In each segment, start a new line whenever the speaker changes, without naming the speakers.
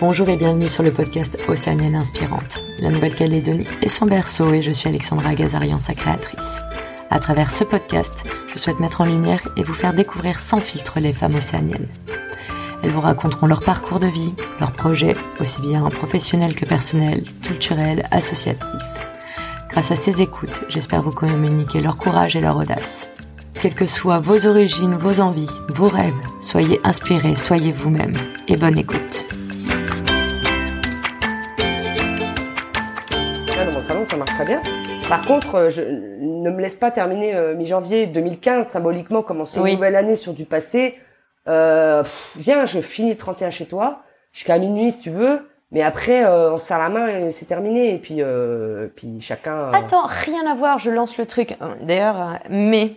Bonjour et bienvenue sur le podcast Océanienne Inspirante. La Nouvelle-Calédonie est son berceau et je suis Alexandra Gazarian, sa créatrice. À travers ce podcast, je souhaite mettre en lumière et vous faire découvrir sans filtre les femmes océaniennes. Elles vous raconteront leur parcours de vie, leurs projets, aussi bien professionnels que personnels, culturels, associatifs. Grâce à ces écoutes, j'espère vous communiquer leur courage et leur audace. Quelles que soient vos origines, vos envies, vos rêves, soyez inspirés, soyez vous-même et bonne écoute.
Ça marche très bien. Par contre, euh, je ne me laisse pas terminer euh, mi-janvier 2015, symboliquement, commencer
Oui.
une nouvelle année sur du passé. Euh, pff, viens, je finis le 31 chez toi, jusqu'à minuit si tu veux, mais après, euh, on se serre la main et c'est terminé. Et puis, puis chacun...
Attends, rien à voir, je lance le truc. D'ailleurs, mais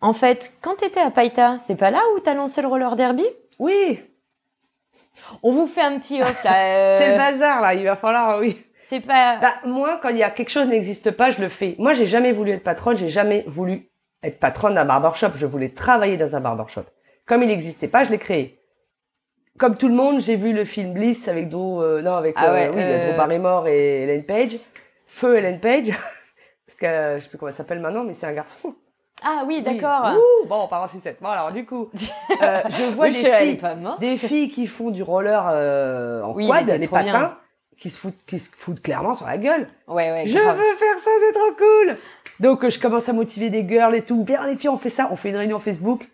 en fait, quand t'étais à Païta, c'est pas là où t'as lancé le roller derby?
Oui,
On vous fait un petit off là.
c'est le bazar là, il va falloir... Oui.
C'est pas.
Bah, moi, quand il y a quelque chose n'existe pas, je le fais. Moi, j'ai jamais voulu être patronne, j'ai jamais voulu être patronne d'un barbershop. Je voulais travailler dans un barbershop. Comme il n'existait pas, je l'ai créé. Comme tout le monde, j'ai vu le film Bliss avec Drew, euh, non, avec,
Ah
euh, oui,
euh,
Drew Barrymore et Ellen Page. Feu Ellen Page. Parce que, je sais plus comment elle s'appelle maintenant, mais c'est un garçon.
Ah oui,
Oui.
d'accord.
Ouh, bon, on part en sucette. Bon, alors, du coup, je vois
Oui,
des filles, des filles qui font du roller, en
Oui,
quad,
trop
patins,
bien.
Qui se foutent, qui se foutent clairement sur la gueule.
Ouais, ouais.
Je
grave.
veux faire ça, c'est trop cool. Donc euh, je commence à motiver des girls et tout. Viens les filles, on fait ça. On fait une réunion Facebook.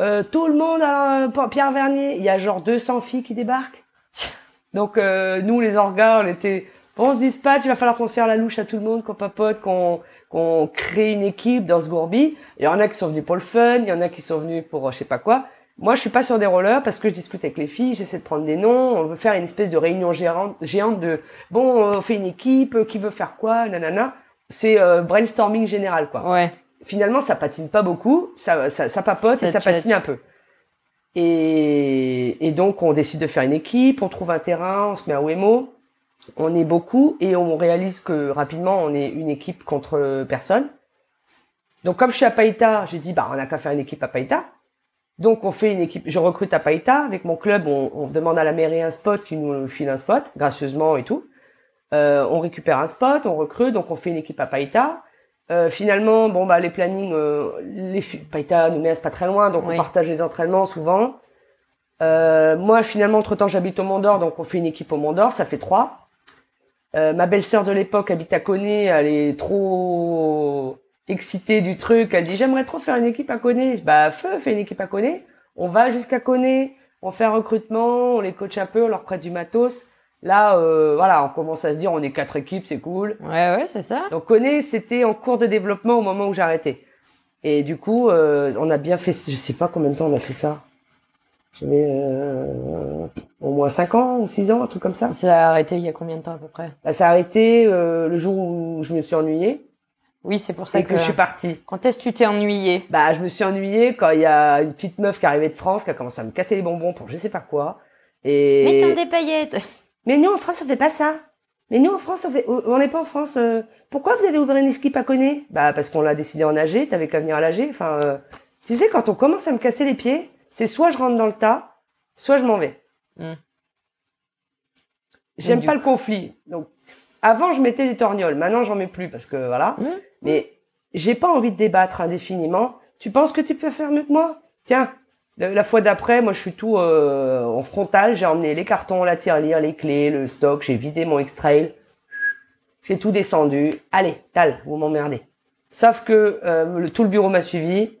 Euh, tout le monde à euh, Pierre Vernier. Il y a genre 200 filles qui débarquent. Donc euh, nous les orgas, on était. On se dispatche. Il va falloir qu'on serre la louche à tout le monde, qu'on papote, qu'on qu'on crée une équipe dans ce gourbi. Il y en a qui sont venus pour le fun. Il y en a qui sont venus pour euh, je sais pas quoi. Moi, je suis pas sur des rollers parce que je discute avec les filles, j'essaie de prendre des noms, on veut faire une espèce de réunion géante, géante de bon, euh, on fait une équipe, euh, qui veut faire quoi, nanana. C'est euh, brainstorming général, quoi.
Ouais.
Finalement, ça patine pas beaucoup, ça, ça, ça papote
Ça
et ça patine un peu. Et, et donc, on décide de faire une équipe, on trouve un terrain, on se met à Wemo, on est beaucoup et on réalise que rapidement, on est une équipe contre personne. Donc, comme je suis à Païta, j'ai dit, bah, on n'a qu'à faire une équipe à Païta. Donc, on fait une équipe, je recrute à Païta. Avec mon club, on, on demande à la mairie un spot qui nous file un spot, gracieusement et tout. Euh, on récupère un spot, on recrute, donc on fait une équipe à Païta. Euh, finalement, bon bah les plannings, euh, les Païta nous met pas très loin, donc
Oui.
on partage les entraînements souvent. Euh, moi, finalement, entre temps, j'habite au Mont d'Or, donc on fait une équipe au Mont d'Or, ça fait trois. Euh, ma belle-sœur de l'époque habite à Coné, elle est trop excitée du truc. Elle dit j'aimerais trop faire une équipe à Coné. Bah feu, fais une équipe à Coné. On va jusqu'à Coné, on fait un recrutement, on les coach un peu, on leur prête du matos. Là, euh, voilà, on commence à se dire on est quatre équipes, c'est cool.
Ouais, ouais, c'est ça.
Donc Coné, c'était en cours de développement au moment où arrêté. Et du coup, euh, on a bien fait, je sais pas combien de temps on a fait ça. J'avais euh, au moins 5 ans ou 6 ans, un truc comme ça.
Ça a arrêté il y a combien de temps à peu près?
Bah, ça a arrêté euh, le jour où je me suis ennuyée
Oui, c'est pour ça
que je suis partie.
Quand est-ce que tu t'es ennuyé
Bah, je me suis ennuyée quand il y a une petite meuf qui arrivait de France qui a commencé à me casser les bonbons pour je sais pas quoi. Et
Mets-toi des paillettes.
Mais nous, en France, on fait pas ça. Mais nous, en France, on fait, n'est pas en France. euh, Pourquoi vous avez ouvert une équipe à Coné Bah, parce qu'on l'a décidé en AG, t'avais qu'à venir à l'AG. Enfin, euh, tu sais, quand on commence à me casser les pieds, c'est soit je rentre dans le tas, soit je m'en vais.
Hmm.
J'aime pas le conflit. Donc, avant, je mettais des torgnoles. Maintenant, j'en mets plus parce que voilà.
Hmm.
Mais j'ai pas envie de débattre indéfiniment. Tu penses que tu peux faire mieux que moi? Tiens, la, fois d'après, moi, je suis tout euh, en frontal. J'ai emmené les cartons, la tirelire, les clés, le stock. J'ai vidé mon X-Trail. J'ai tout descendu. Allez, tal, vous m'emmerdez. Sauf que euh, le- tout le bureau m'a suivi.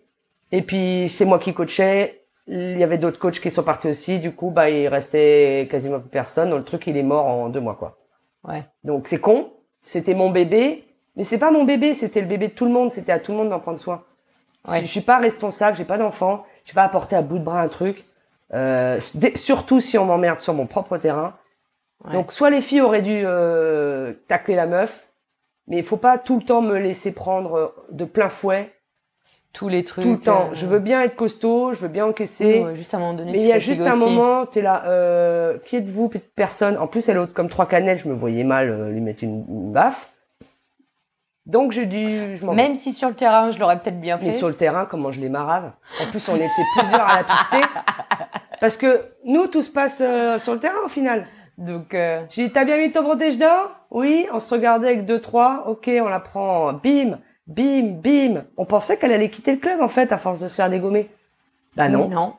Et puis, c'est moi qui coachais. Il y avait d'autres coachs qui sont partis aussi. Du coup, bah, il restait quasiment plus personne. Donc, le truc, il est mort en deux mois, quoi.
Ouais.
Donc c'est con, c'était mon bébé, mais c'est pas mon bébé, c'était le bébé de tout le monde, c'était à tout le monde d'en prendre soin.
Ouais.
Je suis pas responsable, j'ai pas d'enfant, je vais pas apporter à bout de bras un truc. Euh, surtout si on m'emmerde sur mon propre terrain.
Ouais.
Donc soit les filles auraient dû euh, tacler la meuf, mais il faut pas tout le temps me laisser prendre de plein fouet
Tous les trucs.
tout le temps.
euh,
Je veux bien être costaud, je veux bien encaisser.
ouais, juste à un moment donné.
Mais il y a juste un
aussi.
moment, t'es là, euh, qui êtes-vous, petite personne En plus, elle est haute comme trois cannelles, je me voyais mal euh, lui mettre une, une baffe. Donc j'ai dû, je.
Même si sur le terrain, je l'aurais peut-être bien fait.
Mais sur le terrain, comment je les marave? En plus, on était plusieurs à la pister. Parce que nous, tout se passe euh, sur le terrain au final.
Donc, euh,
J'ai dit, t'as bien mis ton protège-dents? Oui, on se regardait avec deux, trois. Ok, on la prend. Bim, bim, bim. On pensait qu'elle allait quitter le club, en fait, à force de se faire dégommer. Bah non.
mais non.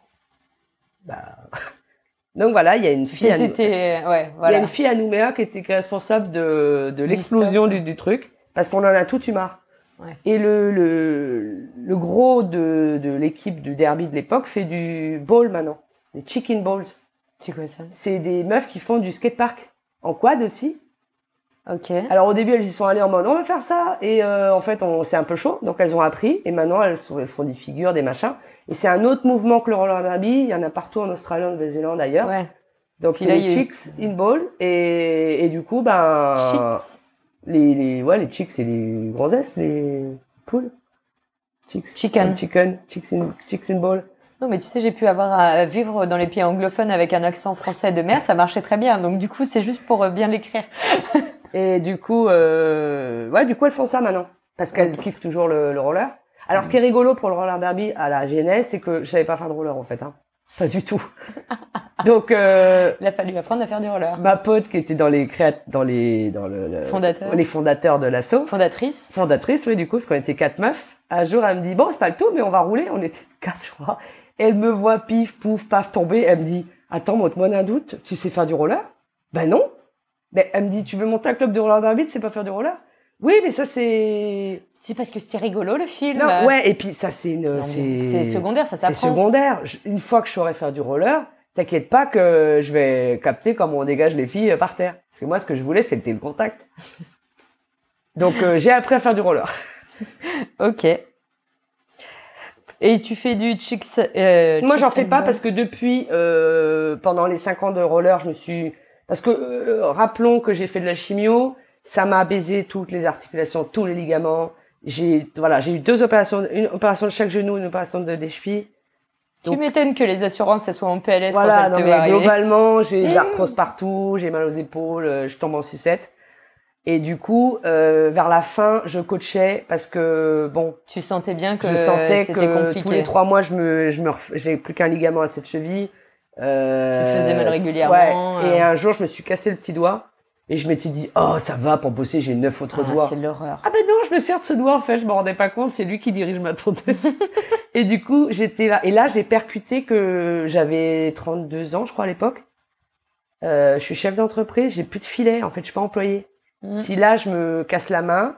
Bah... Donc voilà, il y a une fille à,
ouais,
il y a une fille à Nouméa qui était responsable de, de l'explosion du, du truc, parce qu'on en a tout eu marre.
Ouais.
Et le, le, le gros de, de l'équipe du derby de l'époque fait du ball maintenant, des chicken balls.
C'est quoi ça?
C'est des meufs qui font du skatepark, en quad aussi.
Ok.
Alors au début, elles y sont allées en mode on va faire ça et euh, en fait, on c'est un peu chaud, donc elles ont appris et maintenant elles, sont- elles font des figures, des machins. Et c'est un autre mouvement que le roller derby. Il y en a partout en Australie, en Nouvelle-Zélande d'ailleurs.
Ouais.
Donc c'est les
il y a eu-
chicks in ball et, et du coup ben
Chicks.
les les ouais les chicks c'est les grossesses les poules chicks
Chicken.
chicken chicks in chicks in ball
Non, mais tu sais, j'ai pu avoir à vivre dans les pays anglophones avec un accent français de merde, ça marchait très bien. Donc, du coup, c'est juste pour euh, bien l'écrire.
et du coup euh, ouais du coup elles font ça maintenant parce qu'elles kiffent toujours le, le roller. Alors ce qui est rigolo pour le roller derby à la GNS c'est que je savais pas faire de roller en fait hein pas du tout donc euh,
Il a fallu apprendre à faire du roller.
ma pote qui était dans les créat dans les dans le, le-
Fondateur.
les fondateurs de l'assaut
Fondatrice.
fondatrice, oui, du coup, parce qu'on était quatre meufs. Un jour, elle me dit, bon, c'est pas le tout, mais on va rouler. On était quatre, je crois. Elle me voit pif, pouf, paf, tomber. Elle me dit, attends, montre-moi un doute. Tu sais faire du roller? Ben non. Ben, elle me dit, tu veux monter un club de roller derby, sais pas faire du roller? Oui, mais ça, c'est...
C'est parce que c'était rigolo, le film.
Non, ouais, et puis ça, c'est une... C'est
C'est secondaire, ça
c'est
s'apprend.
secondaire. Je- Une fois que je saurai faire du roller, t'inquiète pas que je vais capter comment on dégage les filles euh, par terre. Parce que moi, ce que je voulais, c'était le contact. Donc, euh, j'ai appris à faire du roller.
Ok. Et tu fais du chicks. Euh,
Moi, j'en fais pas parce que depuis, euh, pendant les cinq ans de roller, je me suis... Parce que, euh, rappelons que j'ai fait de la chimio, ça m'a baisé toutes les articulations, tous les ligaments. J'ai voilà, j'ai eu deux opérations, une opération de chaque genou, une opération de des chevilles.
Tu m'étonnes que les assurances, elles soient en PLS
Voilà,
quand elles
non, mais globalement, j'ai de l'arthrose partout, j'ai mal aux épaules, euh, je tombe en sucette. Et du coup, euh, vers la fin, je coachais parce que bon,
Tu sentais bien que
je sentais que
compliqué.
tous les trois mois, je me, je me, ref- j'ai plus qu'un ligament à cette cheville. Euh,
Tu te faisais mal régulièrement,
ouais. Et
euh.
un jour, je me suis cassé le petit doigt et je m'étais dit, oh, ça va pour bosser, j'ai neuf autres
Ah,
doigts.
c'est l'horreur.
Ah ben non, je me sers de ce doigt en fait, je me rendais pas compte, c'est lui qui dirige ma tondeuse. et du coup, j'étais là. Et là, j'ai percuté que j'avais 32 ans, je crois, à l'époque. Euh, je suis chef d'entreprise, j'ai plus de filet, en fait, je suis pas employé.
Mm.
Si là, je me casse la main,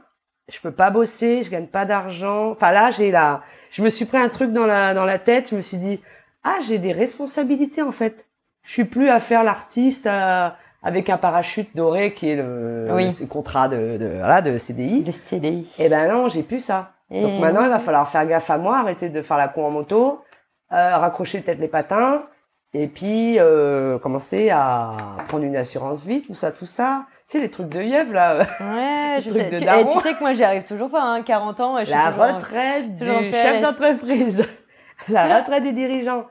je peux pas bosser, je gagne pas d'argent. Enfin là, j'ai la, je me suis pris un truc dans la dans la tête. Je me suis dit, ah, j'ai des responsabilités en fait. Je suis plus à faire l'artiste à- avec un parachute doré qui est le,
Oui.
le contrat de, de voilà de CDI.
Le CDI.
Eh ben non, j'ai plus ça. Donc
Et
maintenant, il va falloir faire gaffe à moi, arrêter de faire la con en moto, euh, raccrocher peut-être les patins, et puis euh, commencer à prendre une assurance vie, tout ça, tout ça. Tu sais, les trucs de yeuve, là.
Ouais, je sais.
de
Tu, eh, tu sais que moi, j'y arrive toujours pas, hein, 40 ans. Et je suis
la
toujours en-
retraite
toujours en
du chef d'entreprise. la retraite des dirigeants.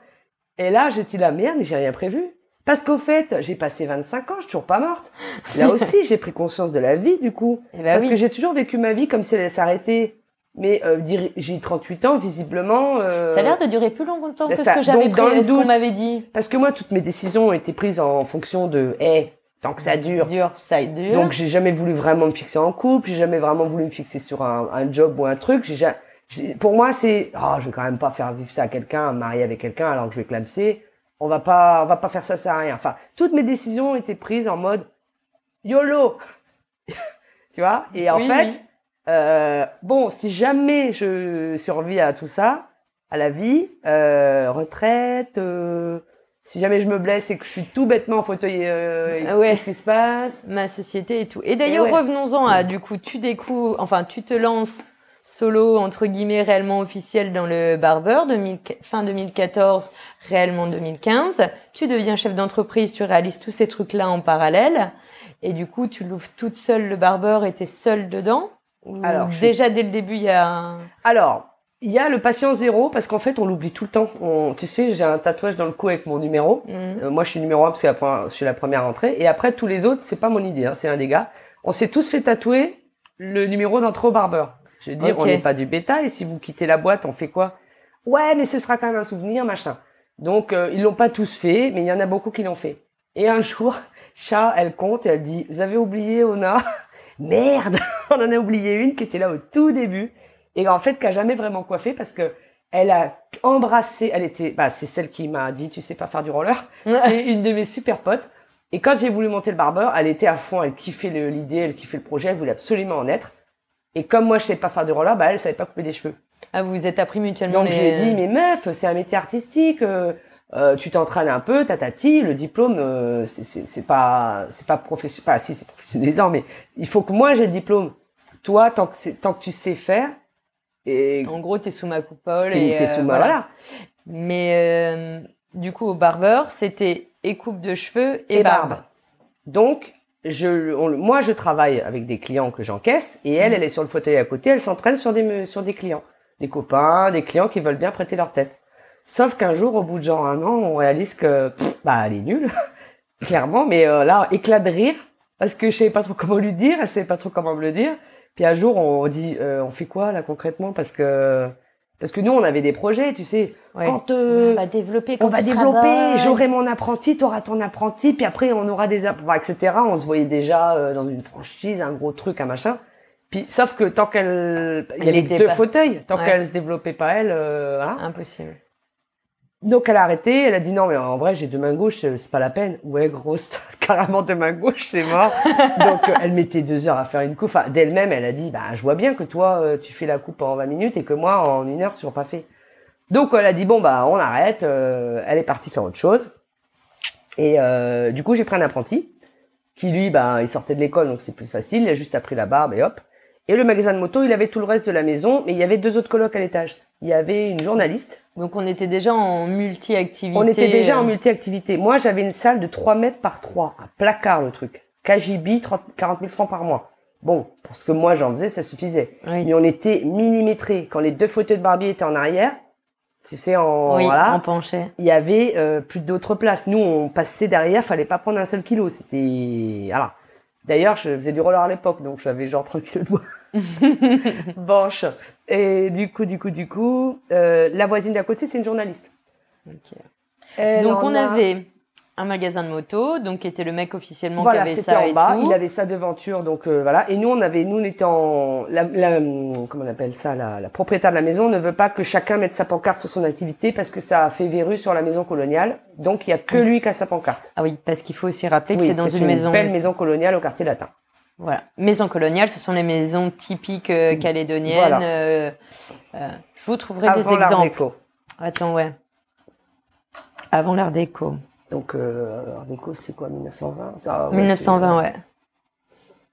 Et là, j'étais la merde, mais j'ai rien prévu. Parce qu'au fait, j'ai passé 25 ans, je suis toujours pas morte. Là aussi, j'ai pris conscience de la vie, du coup.
Eh ben
Parce
oui.
que j'ai toujours vécu ma vie comme si elle allait s'arrêter. Mais euh, j'ai 38 ans, visiblement. euh,
Ça a l'air de durer plus longtemps que ce que j'avais pris, ce qu'on m'avait dit?
Parce que moi, toutes mes décisions ont été prises en fonction de, eh, tant que ça dure.
Dur, ça dure.
Donc j'ai jamais voulu vraiment me fixer en couple, j'ai jamais vraiment voulu me fixer sur un, un job ou un truc. J'ai, ja- j'ai- pour moi, c'est, oh, je vais quand même pas faire vivre ça à quelqu'un, marier avec quelqu'un alors que je vais clamser. On va pas, on va pas faire ça, ça sert à rien. Enfin, toutes mes décisions été prises en mode YOLO, tu vois? Et en
Oui,
fait,
oui.
euh, bon, si jamais je survis à tout ça, à la vie, euh, retraite, euh, si jamais je me blesse et que je suis tout bêtement en fauteuil, euh,
ouais.
qu'est-ce qui se passe?
Ma société et tout. Et d'ailleurs,
ouais.
revenons-en à, du coup, tu découvres, enfin, tu te lances solo, entre guillemets, réellement officiel dans le barber, 2000 fin 2014, réellement 2015. Tu deviens chef d'entreprise, tu réalises tous ces trucs-là en parallèle. Et du coup, tu l'ouvres toute seule le barber et t'es seule dedans? Ou
Alors, je
déjà dès le début, il y a un...
Alors, il y a le patient zéro parce qu'en fait, on l'oublie tout le temps. On, tu sais, j'ai un tatouage dans le cou avec mon numéro.
Mhm.
Euh, moi, je suis numéro un parce que c'est la première- je suis la première entrée. Et après, tous les autres, c'est pas mon idée, hein, c'est un des gars. On s'est tous fait tatouer le numéro d'entrée au barbeur. Je veux dire, on n'est pas du bétail. Si vous quittez la boîte, on fait quoi? Ouais, mais ce sera quand même un souvenir, machin. Donc, euh, ils l'ont pas tous fait, mais il y en a beaucoup qui l'ont fait. Et un jour, chat, elle compte et elle dit, vous avez oublié Ona? Merde, on en a oublié une qui était là au tout début et en fait qui a jamais vraiment coiffé parce que elle a embrassé, elle était, bah c'est celle qui m'a dit, tu sais pas faire du roller, c'est une de mes super potes. Et quand j'ai voulu monter le barbeur, elle était à fond, elle kiffait l'idée, elle kiffait le projet, elle voulait absolument en être. Et comme moi je savais pas faire du roller, bah elle savait pas couper des cheveux.
Ah, vous vous êtes appris mutuellement
Donc
les...
j'ai dit, mais meuf, c'est un métier artistique. euh, euh, tu t'entraînes un peu, tatati, le diplôme, euh, c'est- pas, c'est pas professionnel, pas si c'est professionnalisant, mais il faut que moi j'ai le diplôme. Toi, tant que tant que tu sais faire, et
En gros, t'es sous ma coupole et
t'es
euh,
sous ma-
voilà.
voilà.
Mais euh, du coup, au barbeur, c'était et coupe de cheveux et,
Et
barbe.
barbe. Donc, je, on- moi, je travaille avec des clients que j'encaisse, et elle,
Mhm.
elle est sur le fauteuil à côté, elle s'entraîne sur des, sur des clients, des copains, des clients qui veulent bien prêter leur tête. Sauf qu'un jour, au bout de genre un an, on réalise que, pff, bah, elle est nulle, clairement, mais euh, là, éclat de rire, parce que je savais pas trop comment lui dire, elle savait pas trop comment me le dire. Puis un jour, on dit, euh, on fait quoi là concrètement? Parce que, parce que nous, on avait des projets, tu sais.
Ouais.
Quand euh,
on va développer.
on va développer, j'aurai mon apprenti, t'auras ton apprenti, puis après on aura des enfin, etc. On se voyait déjà euh, dans une franchise, un gros truc, un machin. Puis sauf que tant qu'elle, il y avait deux
pas-
fauteuils, tant
Ouais.
qu'elle se développait pas elle, euh, voilà.
Impossible.
Donc elle a arrêté, elle a dit non mais en vrai j'ai deux mains gauches, c'est pas la peine. Ouais grosse, carrément deux mains gauches, c'est mort. Donc euh, elle mettait deux heures à faire une coupe. Enfin, d'elle-même elle a dit bah je vois bien que toi euh, tu fais la coupe en 20 minutes et que moi en une heure je pas fait. Donc elle a dit bon bah on arrête. euh, elle est partie faire autre chose. Et euh, du coup j'ai pris un apprenti qui lui bah il sortait de l'école donc c'est plus facile. Il a juste appris la barbe et hop. Et le magasin de moto il avait tout le reste de la maison, mais il y avait deux autres colocs à l'étage. Il y avait une journaliste
Donc on était déjà en multi-activité.
on était déjà en
euh,
multi-activité. Moi, j'avais une salle de 3 mètres par 3, un placard le truc. KGB, 30 40 000 francs par mois. Bon, pour ce que moi j'en faisais, ça suffisait.
Oui,
Mais on était millimétrés. Quand les deux fauteuils de barbier étaient en arrière, tu sais, en
oui
voilà, il y avait euh, plus d'autres places. Nous, on passait derrière, fallait pas prendre un seul kilo. C'était voilà. D'ailleurs, je faisais du roller à l'époque, donc j'avais genre 30 kilos de bois. Banche. Et du coup, du coup, du coup, euh, la voisine d'à côté, c'est une journaliste.
Donc on
a-
avait un magasin de moto, donc qui était le mec officiellement
voilà,
qui avait
c'était
ça
en
et
bas.
tout.
Il avait sa devanture, donc euh, voilà. Et nous, on avait, nous, on était en, la, la- comment on appelle ça, la, la propriétaire de la maison ne veut pas que chacun mette sa pancarte sur son activité parce que ça a fait verrue sur la maison coloniale. Donc il y a que lui qui a sa pancarte.
Ah oui, parce qu'il faut aussi rappeler que
Oui,
c'est dans une, maison.
belle maison coloniale au quartier latin.
Voilà, maison coloniale, ce sont les maisons typiques euh, calédoniennes.
Voilà.
euh, je vous trouverai
Avant
des
l'art
exemples.
déco.
Attends, ouais. Avant l'art déco.
Donc euh, déco, c'est quoi, 1920 Ça, ouais,
1920,
c'est-
ouais.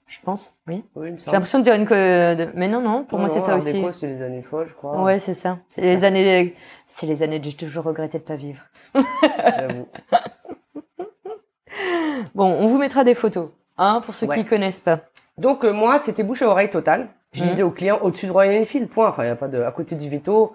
Je pense, oui. J'ai l'impression de dire une que. de- Mais non, non, pour
Non,
moi c'est ça
l'art
aussi.
c'est les années folles, je crois.
Ouais, c'est ça. C'est les années. C'est les années que j'ai toujours regretté de pas vivre.
J'avoue.
Bon, on vous mettra des photos, hein, pour ceux
Ouais.
qui connaissent pas.
Donc euh, moi, c'était bouche à oreille totale. Je
Mhm.
disais aux clients au-dessus de Royal Enfield, point. Enfin, il y a pas de à côté du veto.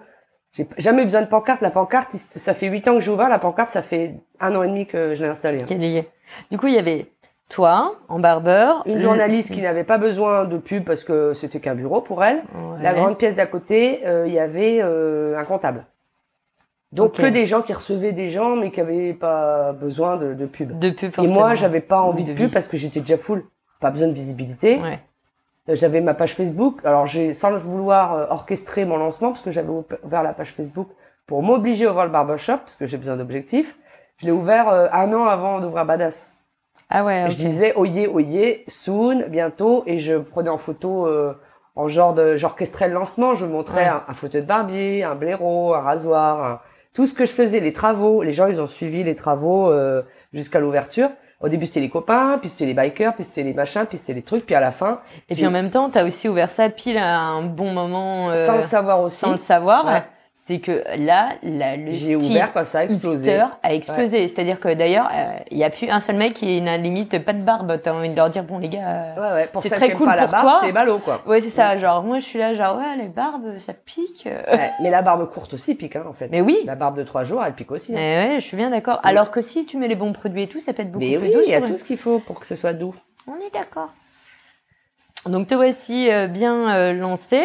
J'ai jamais besoin de pancarte. La pancarte, ça fait huit ans que j'ai ouvert. La pancarte, ça fait un an et demi que je l'ai installée. hein.
Du coup, il y avait toi, en barbeur.
Une
le-
journaliste qui n'avait pas besoin de pub parce que c'était qu'un bureau pour elle.
Ouais.
La grande pièce d'à côté, euh, il y avait euh, un comptable. Donc que des gens qui recevaient des gens mais qui avaient pas besoin de, de pub.
De pub,
Et
forcément.
moi, j'avais pas envie
de
de pub
vie.
parce que j'étais déjà full. Pas besoin de visibilité.
Ouais.
Euh, J'avais ma page Facebook. Alors, j'ai, sans vouloir euh, orchestrer mon lancement, parce que j'avais ouvert la page Facebook pour m'obliger à ouvrir le barbershop, parce que j'ai besoin d'objectifs. Je l'ai ouvert euh, un an avant d'ouvrir Badass.
Ah ouais,
Et
ok.
Je disais, oyez, oyez, soon, bientôt, et je prenais en photo, euh, en genre de, j'orchestrais le lancement, je montrais
Ouais.
un, un fauteuil de barbier, un blaireau, un rasoir, un- tout ce que je faisais, les travaux. Les gens, ils ont suivi les travaux euh, jusqu'à l'ouverture. Au début, c'était les copains, puis c'était les bikers, puis c'était les machins, puis c'était les trucs, puis à la fin,
Et puis en même temps, tu as aussi ouvert ça pile à un bon moment, euh,
sans le savoir aussi,
sans le savoir.
Ouais.
C'est que là, la, le
j'ai ouvert quand ça a explosé.
hipster a explosé. C'est-à-dire que d'ailleurs, euh, il y a plus un seul mec qui n'a limite pas de barbe. T'as envie de leur dire, bon les gars, euh,
Ouais,
C'est très cool
pas la
pour
barbe,
toi.
c'est ballot, quoi.
ouais c'est ça. Genre moi je suis là, genre ouais les barbes ça pique. euh.
Mais la barbe courte aussi pique, hein, en fait.
Mais oui.
La barbe de trois jours, elle pique aussi. hein.
Mais ouais, je suis bien d'accord. Alors que si tu mets les bons produits et tout, ça peut être beaucoup
Mais
plus
oui,
doux.
il y a tout ce qu'il faut pour que ce soit doux.
On est d'accord. Donc te voici euh, bien euh, lancé.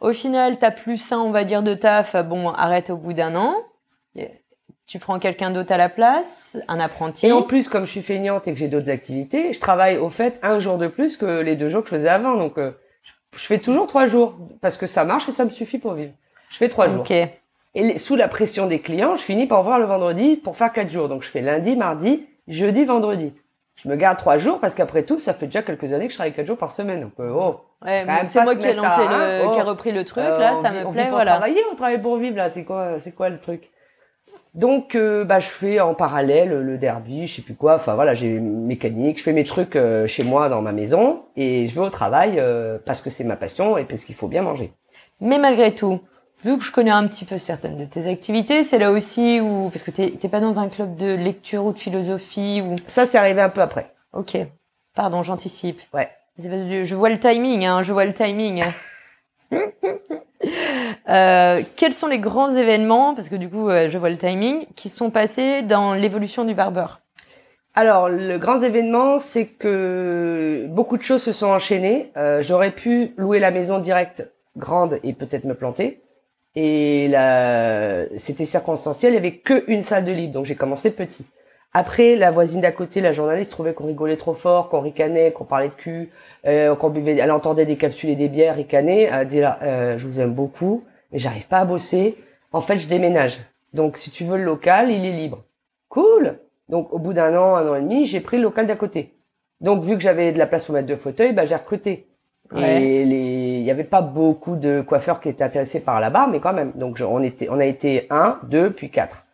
Au final, t'as plus un, on va dire, de taf. Bon, arrête au bout d'un an. Tu prends quelqu'un d'autre à la place, un apprenti.
Et en plus, comme je suis feignante et que j'ai d'autres activités, je travaille au fait un jour de plus que les deux jours que je faisais avant. Donc, euh, je fais toujours trois jours parce que ça marche et ça me suffit pour vivre. Je fais trois jours.
Ok.
Et sous la pression des clients, je finis par ouvrir le vendredi pour faire quatre jours. Donc, je fais lundi, mardi, jeudi, vendredi. Je me garde trois jours parce qu'après tout, ça fait déjà quelques années que je travaille quatre jours par semaine. Donc, euh, oh.
Ouais, c'est moi qui ai
mettre
lancé
à un,
le,
oh.
qui a repris le truc.
Euh,
là,
on
ça
vit-
me
on
plaît,
pour
voilà.
travailler, on travaille pour vivre là. C'est quoi, c'est quoi le truc? Donc, euh, bah, je fais en parallèle le derby, je sais plus quoi. Enfin voilà, j'ai mécanique, je fais mes trucs euh, chez moi dans ma maison et je vais au travail parce que c'est ma passion et parce qu'il faut bien manger.
Mais malgré tout, vu que je connais un petit peu certaines de tes activités, c'est là aussi où parce que t'es t'es pas dans un club de lecture ou de philosophie ou.
Ça, c'est arrivé un peu après.
Ok. Pardon, j'anticipe.
Ouais.
C'est parce que je vois le timing, hein, je vois le timing. Euh, quels sont les grands événements, parce que du coup, euh, je vois le timing, qui sont passés dans l'évolution du barbeur?
Alors, le grand événement, c'est que beaucoup de choses se sont enchaînées. Euh, J'aurais pu louer la maison directe grande et peut-être me planter. Et là, c'était circonstanciel. Il y avait qu'une salle de libre, donc j'ai commencé petit. Après, la voisine d'à côté, la journaliste, trouvait qu'on rigolait trop fort, qu'on ricanait, qu'on parlait de cul, euh, qu'on buvait. Elle entendait des capsules et des bières ricaner. Elle disait là, euh, je vous aime beaucoup, mais j'arrive pas à bosser. En fait, je déménage. Donc, si tu veux le local, il est libre. Cool. Donc, au bout d'un an, un an et demi, j'ai pris le local d'à côté. Donc, vu que j'avais de la place pour mettre deux fauteuils, bah, j'ai recruté.
Ouais.
Et il y avait pas beaucoup de coiffeurs qui étaient intéressés par la barbe, mais quand même. Donc, je- on était, on a été un, deux, puis quatre.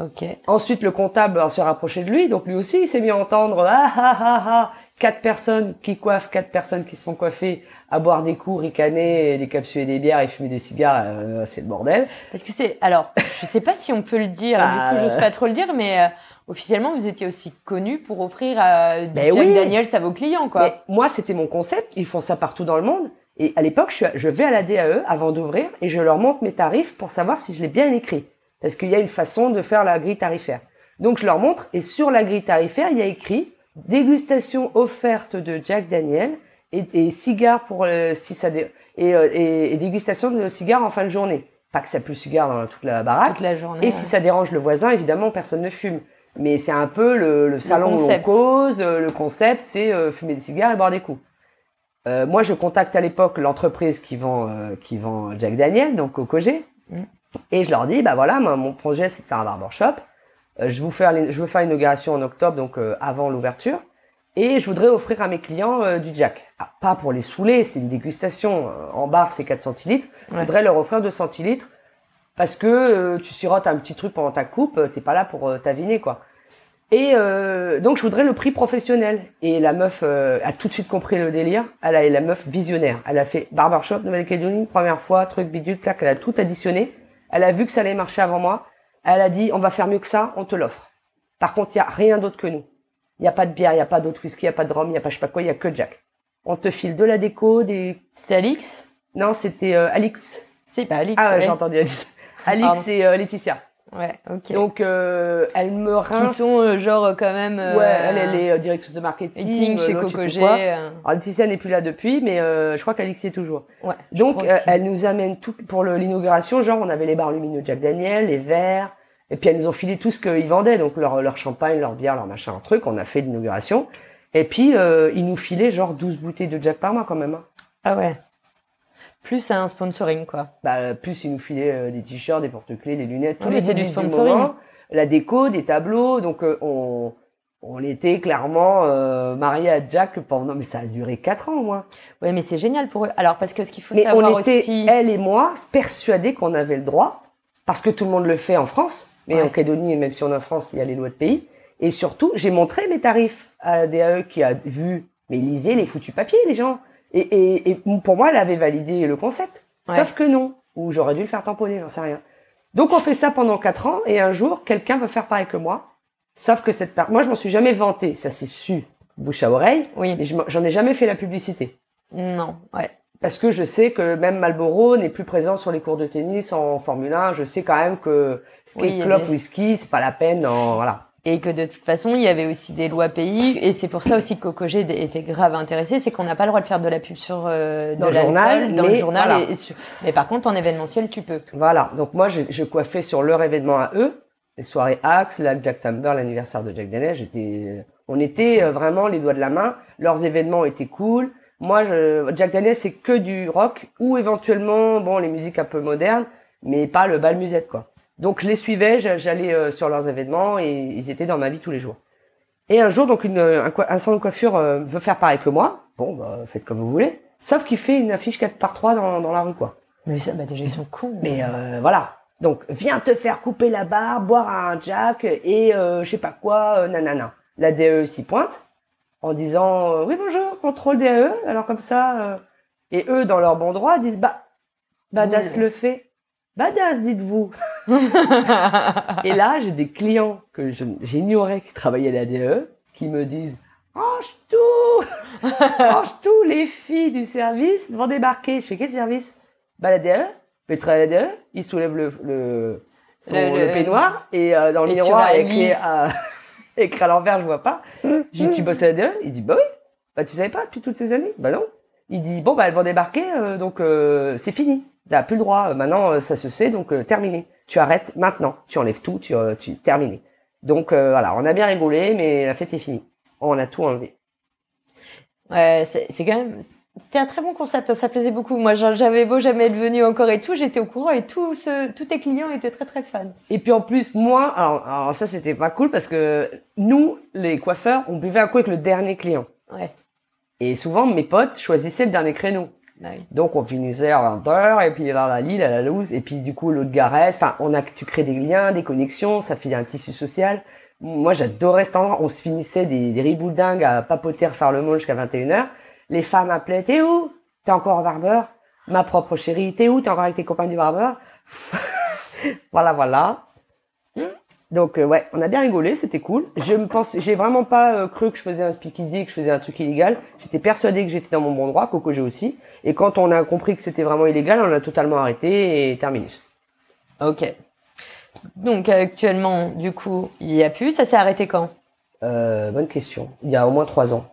Ok.
Ensuite, le comptable s'est rapproché de lui, donc lui aussi, il s'est mis à entendre ah ah ah ah, quatre personnes qui coiffent, quatre personnes qui se font coiffer, à boire des coups, ricaner, des capsules et des bières et fumer des cigares, euh, c'est le bordel.
Parce que c'est. Alors, je sais pas si on peut le dire,
Bah,
du coup, j'ose pas trop le dire, mais euh, officiellement, vous étiez aussi connu pour offrir à
Ben
Jack
oui.
Daniels à vos clients, quoi.
Mais moi, c'était mon concept. Ils font ça partout dans le monde. Et à l'époque, je, vais à la DAE avant d'ouvrir et je leur montre mes tarifs pour savoir si je l'ai bien écrit. Parce qu'il y a une façon de faire la grille tarifaire. Donc, je leur montre et sur la grille tarifaire, il y a écrit dégustation offerte de Jack Daniel et, et cigares pour le, si ça dé- et, euh, et, et dégustation de cigares en fin de journée. Pas que ça pue le cigare dans toute la baraque.
Toute la journée.
Et
ouais.
si ça dérange le voisin, évidemment, personne ne fume. Mais c'est un peu le, le salon où on
concept.
cause. euh, Le concept, c'est euh, fumer des cigares et boire des coups. Euh, moi, je contacte à l'époque l'entreprise qui vend euh, qui vend Jack Daniel, donc au Cogé,
Mm.
et je leur dis, bah voilà, moi, mon projet, c'est de faire un barbershop. Euh, je, vous faire, je veux faire l'inauguration en octobre, donc euh, avant l'ouverture, et je voudrais offrir à mes clients euh, du Jack. Ah, pas pour les saouler, c'est une dégustation. En bar, c'est 4 centilitres. Je voudrais leur offrir 2 centilitres parce que euh, tu sirotes un petit truc pendant ta coupe, euh, t'es pas là pour euh, t'aviner quoi. Et euh, donc je voudrais le prix professionnel. Et la meuf euh, a tout de suite compris le délire. Elle a la meuf visionnaire. Elle a fait barbershop Nouvelle-Calédonie première fois, truc bidule, clac, elle a tout additionné. Elle a vu que ça allait marcher avant moi. Elle a dit on va faire mieux que ça, on te l'offre. Par contre, il y a rien d'autre que nous. Il y a pas de bière, il y a pas d'autre whisky, il y a pas de rhum, il y a pas je sais pas quoi, il y a que Jack. On te file de la déco, des
C'était Alix?
Non, c'était euh, Alix.
C'est pas Alix.
Ah ouais,
ouais.
j'ai entendu Alix. Alix
Pardon.
et euh, Laetitia.
Ouais, ok.
Donc, euh, elle me
qui
rince.
sont euh, genre euh, quand même. euh,
Ouais, elle, elle est euh, directrice de marketing. euh,
chez
l'autre, je sais
Coco
plus
G.
quoi.
euh,
Alors, Laetitia n'est plus là depuis, mais euh, je crois qu'Alix y est toujours.
Ouais.
Donc, elle nous amène tout pour l'inauguration. Genre, on avait les bars lumineux Jack Daniel, les verres. Et puis, elles nous ont filé tout ce qu'ils vendaient. Donc, leur, leur champagne, leur bière, leur machin, un truc. On a fait l'inauguration. Et puis, euh, ils nous filaient genre 12 bouteilles de Jack par mois quand même. hein.
Ah ouais. Plus un sponsoring, quoi.
Bah, plus ils nous filaient euh, des t-shirts, des porte-clés, des lunettes, tous
Ouais,
les
mais c'est du sponsoring.
moment, la déco, des tableaux. Donc, euh, on, on était clairement euh, mariés à Jack pendant... Mais ça a duré quatre ans, au moins.
Ouais, mais c'est génial pour eux. Alors, parce que ce qu'il faut
Mais
savoir
on était,
aussi.
elle et moi, persuadés qu'on avait le droit, parce que tout le monde le fait en France, mais
Ouais.
en Calédonie, même si on est en France, il y a les lois de pays. Et surtout, j'ai montré mes tarifs à la DAE qui a vu, mais lisez les foutus papiers, les gens. Et, et, et pour moi, elle avait validé le concept.
Ouais.
Sauf que non. Ou j'aurais dû le faire tamponner, j'en sais rien. Donc on fait ça pendant quatre ans, et un jour, quelqu'un veut faire pareil que moi. Sauf que cette part, moi je m'en suis jamais vanté, ça c'est su, bouche à oreille,
Oui.
mais j'en ai jamais fait la publicité.
Non. Ouais.
Parce que je sais que même Marlboro n'est plus présent sur les cours de tennis en Formule 1. Je sais quand même que skate
Oui,
club
des-
whisky, c'est pas la peine. En, voilà.
Et que de toute façon, il y avait aussi des lois pays. Et c'est pour ça aussi que Coco G était grave intéressé. C'est qu'on n'a pas le droit de faire de la pub sur euh, de
Dans le journal,
dans le
mais
journal.
voilà.
et- sur- Mais par contre, en événementiel, tu peux.
Voilà. Donc moi, je, je coiffais sur leur événement à eux. les soirées Axe, là, Jack Tamber, l'anniversaire de Jack Daniel, j'étais, on était euh, vraiment les doigts de la main. Leurs événements étaient cool. Moi, je, Jack Daniel, c'est que du rock ou éventuellement, bon, les musiques un peu modernes, mais pas le bal musette, quoi. Donc, je les suivais, j'a- j'allais euh, sur leurs événements et ils étaient dans ma vie tous les jours. Et un jour, donc, une, un, un salon de coiffure euh, veut faire pareil que moi. Bon, bah, faites comme vous voulez. Sauf qu'il fait une affiche 4 par 3 dans, dans la rue, quoi.
Mais ça, bah déjà, ils sont cons.
Mais euh, voilà. Donc, viens te faire couper la barbe, boire un jack et euh, je sais pas quoi, euh, nanana. La DE s'y pointe en disant oui bonjour, contrôle DE. Alors comme ça, et eux dans leur bon droit disent bah badass
Oui.
le fait. Badass, dites-vous. Et là, j'ai des clients que j'ignorais qui travaillaient à la DE qui me disent range tout, range tout, les filles du service vont débarquer. Fais quel service? Bah la DE. Mais à la DE, il soulève le, le, son-
Le-
le
le-
peignoir et euh, dans le miroir, écrit à, écrit à l'envers, je vois pas. J'ai dit, tu bosses à la DE Il dit, bah oui. Bah tu savais pas depuis toutes ces années? Bah non. Il dit, bon bah elles vont débarquer, euh, donc euh, c'est fini. T'as plus le droit. Euh, Maintenant, euh, ça se sait, donc euh, terminé. Tu arrêtes maintenant. Tu enlèves tout, tu, euh, tu terminé. Donc euh, voilà, on a bien rigolé, mais la fête est finie. On a tout enlevé.
Ouais, c'est quand même. C'était un très bon concept, ça plaisait beaucoup. Moi, j'avais beau jamais être venue encore et tout, j'étais au courant et tous ce, tous tes clients étaient très très fans.
Et puis en plus, moi, alors, alors ça c'était pas cool parce que nous, les coiffeurs, on buvait un coup avec le dernier client.
Ouais.
Et souvent, mes potes choisissaient le dernier créneau.
Bah.
Donc on finissait à 20h et puis vers la Lille, à la loose et puis du coup l'autre gars reste. Enfin, on a, tu crées des liens, des connexions, ça fait un tissu social. Moi j'adorais cet endroit. On se finissait des, des riboules à papoter, faire le monde jusqu'à 21h. Les femmes appelaient, t'es où? T'es encore au barbeur? Ma propre chérie, t'es où? T'es encore avec tes copains du barbeur? Voilà, voilà. Donc euh, ouais, on a bien rigolé, c'était cool. Je me pense, j'ai vraiment pas euh, cru que je faisais un speakeasy, que je faisais un truc illégal. J'étais persuadé que j'étais dans mon bon droit, Coco j'ai aussi. Et quand on a compris que c'était vraiment illégal, on a totalement arrêté et terminus.
Ok. Donc actuellement, du coup, il y a plus. Ça s'est arrêté quand?
Euh, bonne question. Il y a au moins trois ans.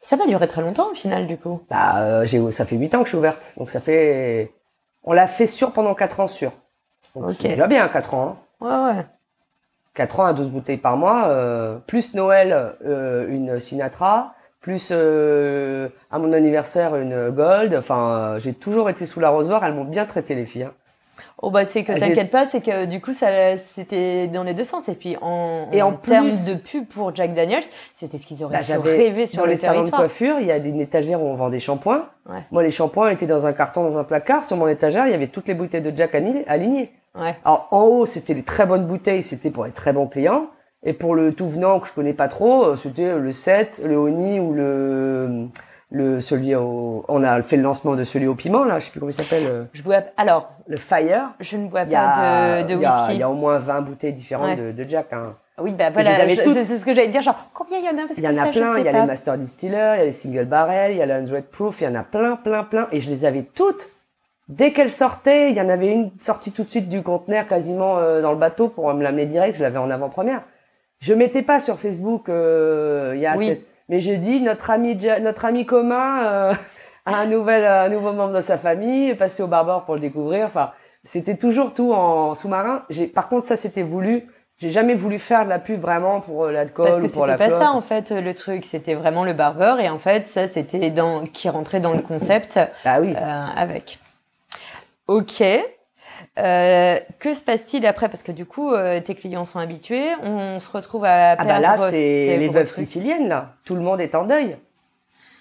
Ça va durer très longtemps au final, du coup.
Bah, euh, j'ai, ça fait huit ans que je suis ouverte, donc ça fait, on l'a fait sûr pendant quatre ans sûr. Donc,
Ok.
C'est déjà bien quatre ans. Hein.
Ouais, ouais.
4 ans à 12 bouteilles par mois, euh, plus Noël, euh, une Sinatra, plus euh, à mon anniversaire une Gold. Enfin, euh, j'ai toujours été sous la rosoir. Elles m'ont bien traité les filles. hein.
Oh bah c'est que
J'ai-
t'inquiète pas, c'est que du coup ça c'était dans les deux sens et puis en,
Et en
termes
plus-
de pub pour Jack Daniels, c'était ce qu'ils auraient
Bah,
rêvé sur
dans
le
les salons de coiffure, il y a des- une étagère où on vend des shampoings.
Ouais.
Moi, les shampoings étaient dans un carton, dans un placard. Sur mon étagère, il y avait toutes les bouteilles de Jack alignées.
Ouais.
Alors en haut, c'était les très bonnes bouteilles, c'était pour les très bons clients. Et pour le tout venant que je connais pas trop, euh, c'était le 7, le Oni ou le le celui au on a fait le lancement de celui au piment là, je sais plus comment il s'appelle, euh,
Je bois alors,
le Fire.
je ne bois
a
pas de, de whisky.
il y a au moins 20 bouteilles différentes
Ouais.
de, de Jack hein.
Oui bah
les
voilà, c'est ce que j'allais dire genre combien il y en a parce
Il y en a
ça,
plein, il y a
pas.
les Master Distiller, il y a les Single Barrel, il y a le 100 Proof, il y en a plein plein plein et je les avais toutes Dès qu'elles sortaient, il y en avait une sortie tout de suite du conteneur quasiment euh, dans le bateau pour me l'amener direct. Je l'avais en avant-première. Je mettais pas sur Facebook. euh, il y a
Oui.
cette- mais j'ai dit notre ami notre ami commun euh, a un nouvel un nouveau membre de sa famille, est passé au barbare pour le découvrir. Enfin, c'était toujours tout en sous-marin. J'ai par contre ça c'était voulu. J'ai jamais voulu faire de la pub vraiment pour euh, l'alcool
Parce que
ou pour la
c'était pas ça en fait le truc, c'était vraiment le barbeur et en fait ça c'était dans qui rentrait dans le concept
Bah oui.
euh, avec. Ok. Euh, que se passe-t-il après? Parce que du coup, euh, tes clients sont habitués, on se retrouve à
Ah
perdre
bah là, c'est les veuves siciliennes, là. Tout le monde est en deuil.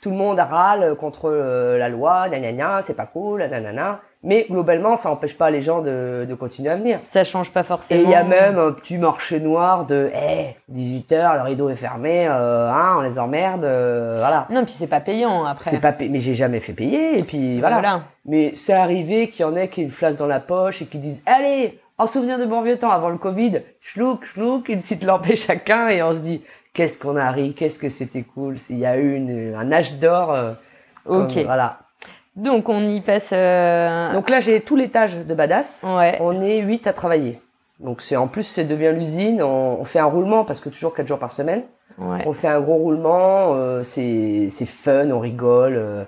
Tout le monde râle contre euh, la loi, nanana, c'est pas cool, nanana. Mais globalement, ça empêche pas les gens de, de continuer à venir.
Ça change pas
Et
forcément.
il y a même un petit marché noir de, eh, 18h, le rideau est fermé, euh, hein, on les emmerde, euh, voilà.
Non, puis c'est pas payant après.
C'est pas payé, mais j'ai jamais fait payer, et puis voilà. Mais c'est arrivé qu'il y en ait qui aient une flasque dans la poche et qui disent Allez, en souvenir de bon vieux temps, avant le Covid, chlouk, chlouk, une petite lampée chacun, et on se dit Qu'est-ce qu'on a ri, qu'est-ce que c'était cool. Il y a eu une, un âge d'or. euh,
Ok.
comme- voilà.
Donc on y passe. euh,
Donc là, j'ai tout l'étage de Badass.
ouais.
On est huit à travailler. Donc c'est en plus, c'est devient l'usine. On, on fait un roulement parce que toujours quatre jours par semaine.
Ouais.
On fait un gros roulement, euh, c'est c'est fun, on rigole. euh,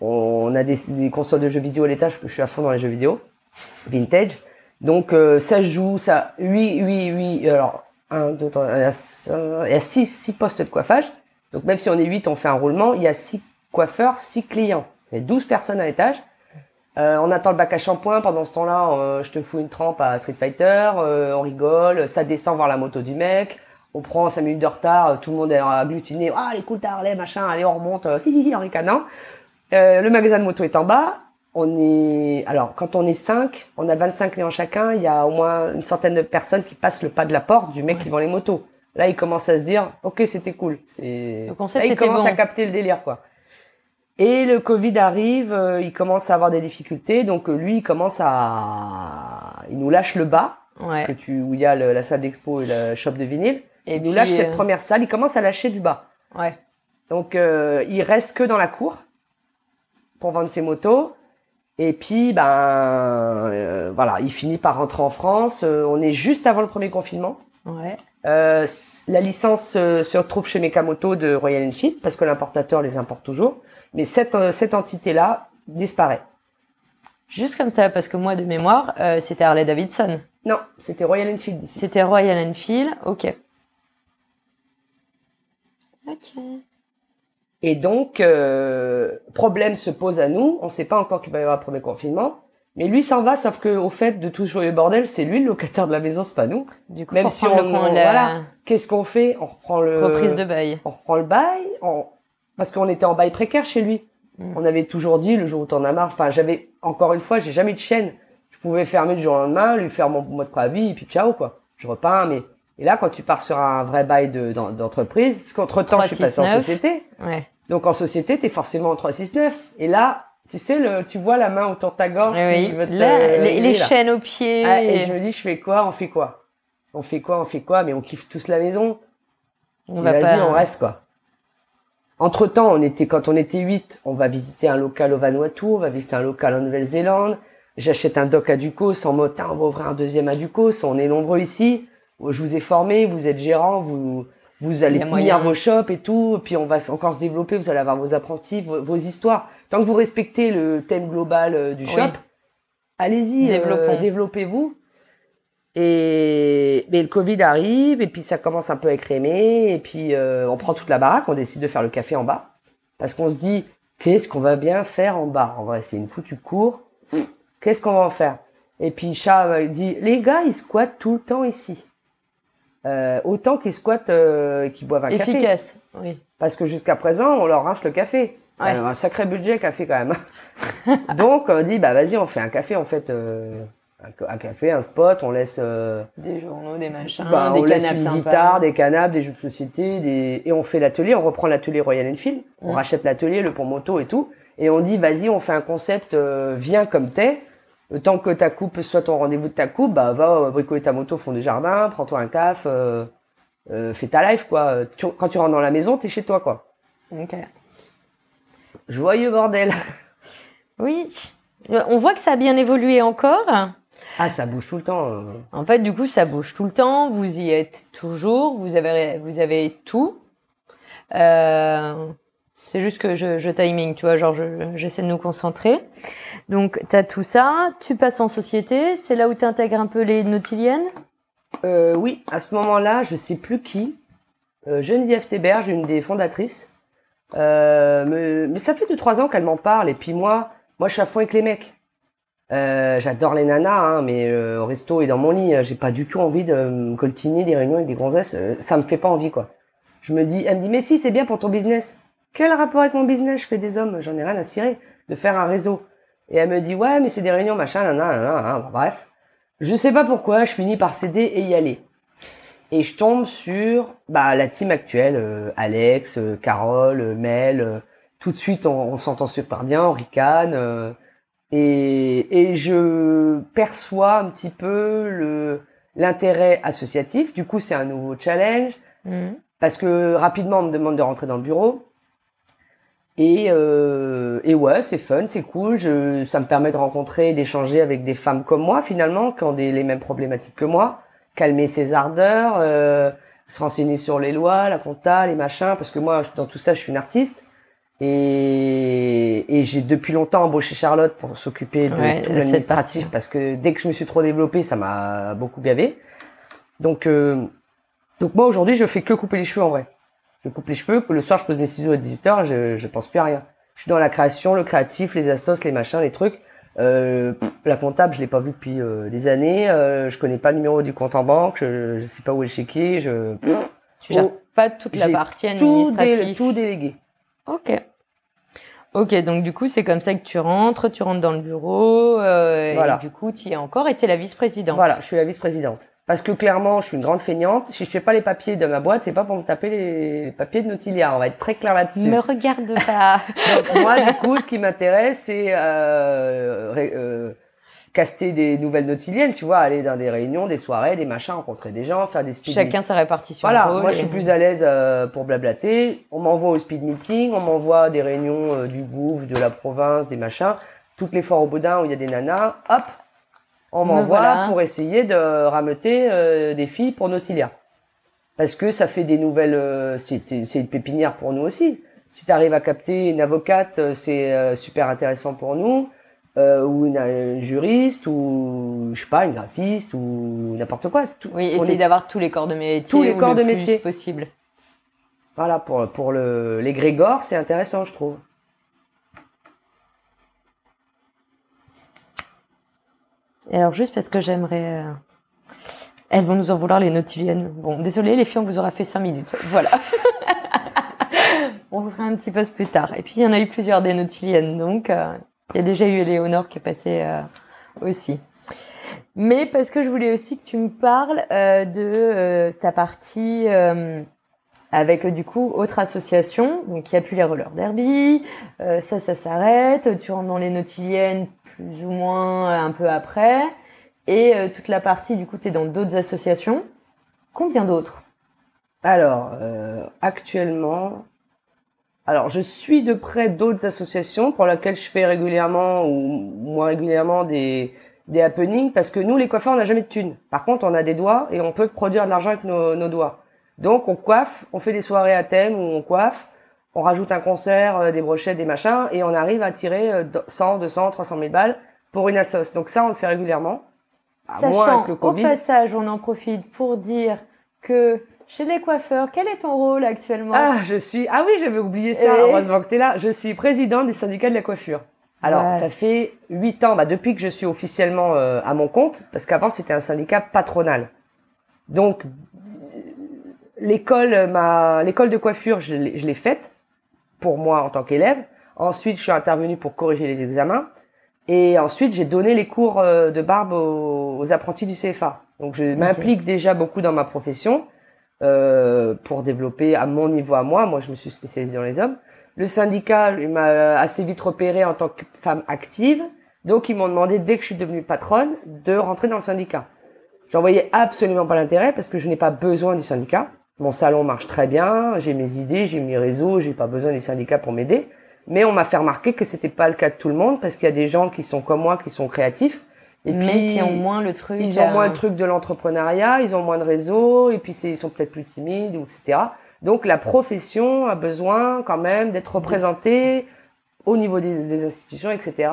on a des, des consoles de jeux vidéo à l'étage parce que je suis à fond dans les jeux vidéo, vintage. Donc euh, ça joue, ça, 8, 8, 8, alors 1, 2, 3, il y a, cin- il y a 6, 6 postes de coiffage. Donc même si on est 8, on fait un roulement, il y a 6 coiffeurs, 6 clients. Il y a 12 personnes à l'étage. Euh, on attend le bac à shampoing. Pendant ce temps-là, euh, je te fous une trempe à Street Fighter. euh, on rigole. Ça descend voir la moto du mec. On prend 5 minutes de retard. euh, Tout le monde est agglutiné. Ah, les cool, t'as Harley, machin. Allez, on remonte. euh, hi, hi, hi, en ricanant. Euh, le magasin de moto est en bas. On est, alors, quand on est 5, on a 25 clients chacun. Il y a au moins une centaine de personnes qui passent le pas de la porte du mec qui vend les motos. Là, il commence à se dire, ok, c'était cool. C'est,
Le concept
là, il
était
commence
bon.
à capter le délire, quoi. Et le Covid arrive, euh, il commence à avoir des difficultés, donc euh, lui, il commence à, il nous lâche le bas,
Ouais.
que tu, où il y a le- la salle d'expo et le shop de vinyle.
Et
il nous lâche cette
euh,
première salle, il commence à lâcher du bas.
Ouais.
Donc il reste que dans la cour pour vendre ses motos. Et puis ben euh, voilà, il finit par rentrer en France. Euh, on est juste avant le premier confinement.
Ouais.
Euh, la licence se retrouve chez Mekamoto de Royal Enfield parce que l'importateur les importe toujours. Mais cette, euh, cette entité-là disparaît.
Juste comme ça, parce que moi, de mémoire, euh, c'était Harley Davidson.
Non, c'était Royal Enfield ici.
C'était Royal Enfield. Ok. Ok.
Et donc, euh, problème se pose à nous. On ne sait pas encore qu'il va y avoir un premier confinement. Mais lui s'en va, sauf que au fait de tout ce joyeux bordel, c'est lui le locataire de la maison, c'est pas nous.
Du coup,
Même si on-
le la
voilà. Qu'est-ce qu'on fait? On reprend le
reprise de bail.
on reprend le bail, on- parce qu'on était en bail précaire chez lui.
Mm.
On avait toujours dit le jour où t'en as marre. Enfin, j'avais encore une fois, j'ai jamais eu de chaîne. Je pouvais fermer du jour au lendemain, lui faire mon mot de préavis et puis ciao quoi. Je repeins, mais et là quand tu pars sur un vrai bail de- d'en- d'entreprise, parce qu'entre temps je suis passé en
369.
société.
Ouais.
Donc en société, t'es forcément en 369. Et là, tu sais, le, tu vois la main autour de ta gorge.
Oui,
qui veut te-
Là, les, les
là.
chaînes aux pieds.
Ah, et je me dis, je fais quoi? On fait quoi? On fait quoi? On fait quoi? Mais on kiffe tous la maison.
on va pas.
on reste quoi. Entre temps, on était quand on était 8, on va visiter un local au Vanuatu, on va visiter un local en Nouvelle-Zélande. J'achète un doc à Ducos en mode, on va ouvrir un deuxième à Ducos. On est nombreux ici. Je vous ai formé, vous êtes gérant, vous vous allez
moyen.
vos shops et tout. Puis on va encore se développer. Vous allez avoir vos apprentis, vos, vos histoires. Tant que vous respectez le thème global euh, du
Oui.
shop, allez-y, euh, développez-vous. Et mais le Covid arrive et puis ça commence un peu à écrémer et puis euh, on prend toute la baraque, on décide de faire le café en bas parce qu'on se dit qu'est-ce qu'on va bien faire en bas? En vrai, c'est une foutue cour. Qu'est-ce qu'on va en faire? Et puis Chat euh, dit les gars ils squattent tout le temps ici. Euh, autant qu'ils squattent, euh, qu'ils boivent un café.
Efficace. Oui.
Parce que jusqu'à présent, on leur rince le café. C'est
Ouais.
un sacré budget café quand même. Donc on dit bah vas-y on fait un café en fait euh, un, café, un spot, on laisse euh,
Des journaux, des machins,
bah,
des
on laisse
canapes
une
sympas.
guitare, des canapes, des jeux de société, des... et on fait l'atelier, on reprend l'atelier Royal Enfield, on
Mm.
rachète l'atelier, le pont moto et tout, et on dit vas-y on fait un concept, euh, viens comme t'es, le temps que ta coupe soit ton rendez-vous de ta coupe, bah va euh, bricoler ta moto au fond du jardin, prends-toi un caf, euh, euh, fais ta life quoi. Tu- quand tu rentres dans la maison, t'es chez toi quoi.
Ok.
Joyeux bordel.
Oui. On voit que ça a bien évolué encore.
Ah ça bouge tout le temps. euh.
En fait, du coup, ça bouge tout le temps. Vous y êtes toujours. Vous avez, vous avez tout. Euh, c'est juste que je, je timing, tu vois, genre je- j'essaie de nous concentrer. Donc, tu as tout ça. Tu passes en société. C'est là où tu intègres un peu les nautiliennes?
Euh, oui, à ce moment-là, je sais plus qui. Euh, Geneviève Théberge, une des fondatrices. Euh, me- mais ça fait deux trois ans qu'elle m'en parle. Et puis moi, moi, je suis à fond avec les mecs. Euh, J'adore les nanas, hein, mais euh, au resto et dans mon lit, euh, j'ai pas du tout envie de me coltiner des réunions avec des gonzesses. euh, ça me fait pas envie, quoi. Je me dis, elle me dit, mais si, c'est bien pour ton business. Quel rapport avec mon business? Je fais des hommes, j'en ai rien à cirer de faire un réseau. Et elle me dit, ouais, mais c'est des réunions, machin, nanana, hein, bref. Je sais pas pourquoi, je finis par céder et y aller. Et je tombe sur bah, la team actuelle, euh, Alex, euh, Carole, euh, Mel. tout de suite, on, on s'entend super bien, on ricane. Et, et je perçois un petit peu le l'intérêt associatif. Du coup, c'est un nouveau challenge
Mhm.
parce que rapidement, on me demande de rentrer dans le bureau. Et, euh, et ouais, c'est fun, c'est cool. Je, ça me permet de rencontrer, d'échanger avec des femmes comme moi finalement, qui ont des, les mêmes problématiques que moi, calmer ses ardeurs, euh, se renseigner sur les lois, la compta, les machins, parce que moi, dans tout ça, je suis une artiste. Et, et j'ai depuis longtemps embauché Charlotte pour s'occuper de
Ouais,
tout l'administratif parce que dès que je me suis trop développée, ça m'a beaucoup gavé. Donc, euh, donc moi aujourd'hui, je fais que couper les cheveux en vrai. Je coupe les cheveux, le soir je pose mes ciseaux à 18h, je, je pense plus à rien. Je suis dans la création, le créatif, les assos, les machins, les trucs. Euh, pff, la comptable, je l'ai pas vue depuis euh, des années. Je connais pas le numéro du compte en banque. Je, je sais pas où est le chéquier. Je
Tu gères
Oh,
pas toute la partie
tout,
administrative.
dé- tout délégué.
Ok. Ok, donc du coup, c'est comme ça que tu rentres, tu rentres dans le bureau, euh,
Voilà.
et du coup, tu y es encore et tu es la vice-présidente.
Voilà, je suis la vice-présidente. Parce que clairement, je suis une grande feignante. Si je fais pas les papiers de ma boîte, c'est pas pour me taper les, les papiers de Nautilia. On va être très clair là-dessus.
Me regarde pas.
Donc moi, du coup, ce qui m'intéresse, c'est euh, euh, caster des nouvelles nautiliennes, tu vois, aller dans des réunions, des soirées, des machins, rencontrer des gens, faire des speed
Chacun sa répartition.
Voilà, moi je suis plus à l'aise euh, pour blablater. On m'envoie au speed meeting, on m'envoie des réunions euh, du gouv, de la province, des machins. Toutes les foires au boudin où il y a des nanas, hop, on
Me
m'envoie
voilà.
pour essayer de rameuter euh, des filles pour Nautilia. Parce que ça fait des nouvelles... euh, c'est c'est une pépinière pour nous aussi. Si tu arrives à capter une avocate, euh, c'est euh, super intéressant pour nous. Euh, ou une, juriste, ou je sais pas, une graphiste, ou n'importe quoi. Tout-
Oui, essayer
est-
d'avoir tous les corps de métier.
Tous les
ou
corps
le
de
plus
métier.
possible.
Voilà, pour, pour le, les Grégor, c'est intéressant, je trouve.
Et alors, juste parce que j'aimerais. euh, Elles vont nous en vouloir, les nautiliennes. Bon, désolé, les filles, on vous aura fait cinq minutes. Voilà. on fera un petit post plus tard. Et puis, il y en a eu plusieurs des nautiliennes. Donc, euh, il y a déjà eu Éléonore qui est passée euh, aussi. Mais parce que je voulais aussi que tu me parles euh, de euh, ta partie avec du coup autre association, donc il n'y a plus les rollers derby, ça ça s'arrête, tu rentres dans les nautiliennes plus ou moins un peu après, et toute la partie du coup tu es dans d'autres associations. Combien d'autres?
Alors, actuellement, alors je suis de près d'autres associations pour lesquelles je fais régulièrement ou moins régulièrement des, des happenings parce que nous, les coiffeurs, on n'a jamais de thunes. Par contre, on a des doigts et on peut produire de l'argent avec nos, nos doigts. Donc, on coiffe, on fait des soirées à thème où on coiffe, on rajoute un concert, euh, des brochettes, des machins et on arrive à tirer euh, 100, 200, 300 000 balles pour une assoce. Donc ça, on le fait régulièrement. À moins
Sachant
avec le
au
Covid.
passage, on en profite pour dire que chez les coiffeurs, quel est ton rôle actuellement?
Ah, je suis. Ah oui, j'avais oublié ça. Heureusement que t'es là. Je suis président des syndicats de la coiffure. Alors,
Ouais.
ça fait huit ans, bah, depuis que je suis officiellement euh, à mon compte, parce qu'avant c'était un syndicat patronal. Donc, l'école, ma, l'école de coiffure, je l'ai faite pour moi en tant qu'élève. Ensuite, je suis intervenu pour corriger les examens. Et ensuite, j'ai donné les cours euh, de barbe aux, aux apprentis du CFA. Donc, je m'implique déjà beaucoup dans ma profession euh, pour développer à mon niveau à moi. Moi, je me suis spécialisée dans les hommes. Le syndicat il m'a assez vite repéré en tant que femme active. Donc, ils m'ont demandé, dès que je suis devenue patronne, de rentrer dans le syndicat. J'en voyais absolument pas l'intérêt parce que je n'ai pas besoin du syndicat. Mon salon marche très bien, j'ai mes idées, j'ai mes réseaux, j'ai pas besoin des syndicats pour m'aider. Mais on m'a fait remarquer que c'était pas le cas de tout le monde parce qu'il y a des gens qui sont comme moi, qui sont créatifs. Et
mais
puis,
qui ont moins le truc.
ils ont
euh,
moins le truc de l'entrepreneuriat, ils ont moins de réseau, et puis ils sont peut-être plus timides, ou etc. Donc la profession a besoin quand même d'être représentée au niveau des, des institutions, etc.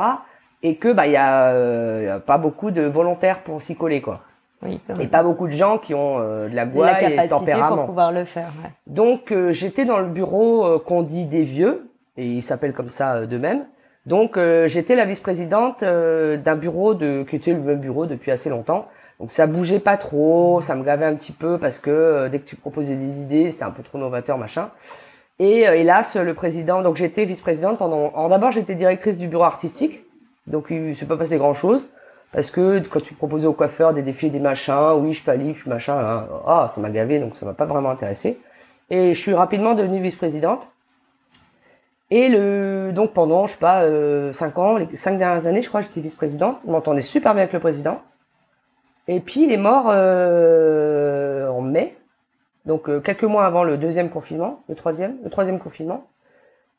Et que bah il y a, euh, y a pas beaucoup de volontaires pour s'y coller quoi.
Oui,
Et pas beaucoup de gens qui ont euh, de la
la
gouaille et de
capacité pour
tempérament.
pouvoir le faire. ouais.
Donc euh, j'étais dans le bureau euh, qu'on dit des vieux, et ils s'appellent comme ça euh, d'eux-mêmes. Donc euh, j'étais la vice-présidente euh, d'un bureau de qui était le même bureau depuis assez longtemps. Donc ça bougeait pas trop, ça me gavait un petit peu parce que euh, dès que tu proposais des idées, c'était un peu trop novateur machin. Et euh, hélas le président, donc j'étais vice-présidente pendant. Alors d'abord j'étais directrice du bureau artistique, donc il s'est pas passé grand chose. Parce que quand tu proposais aux coiffeurs des défis, des machins, oui, je palie, je machin, hein, ah, ça m'a gavé, donc ça m'a pas vraiment intéressé. Et je suis rapidement devenue vice-présidente. Et le, donc pendant, je sais pas, euh, cinq ans, les cinq dernières années, je crois, j'étais vice-présidente. Je m'entendais super bien avec le président. Et puis il est mort euh, en mai, donc euh, quelques mois avant le deuxième confinement, le troisième, le troisième confinement.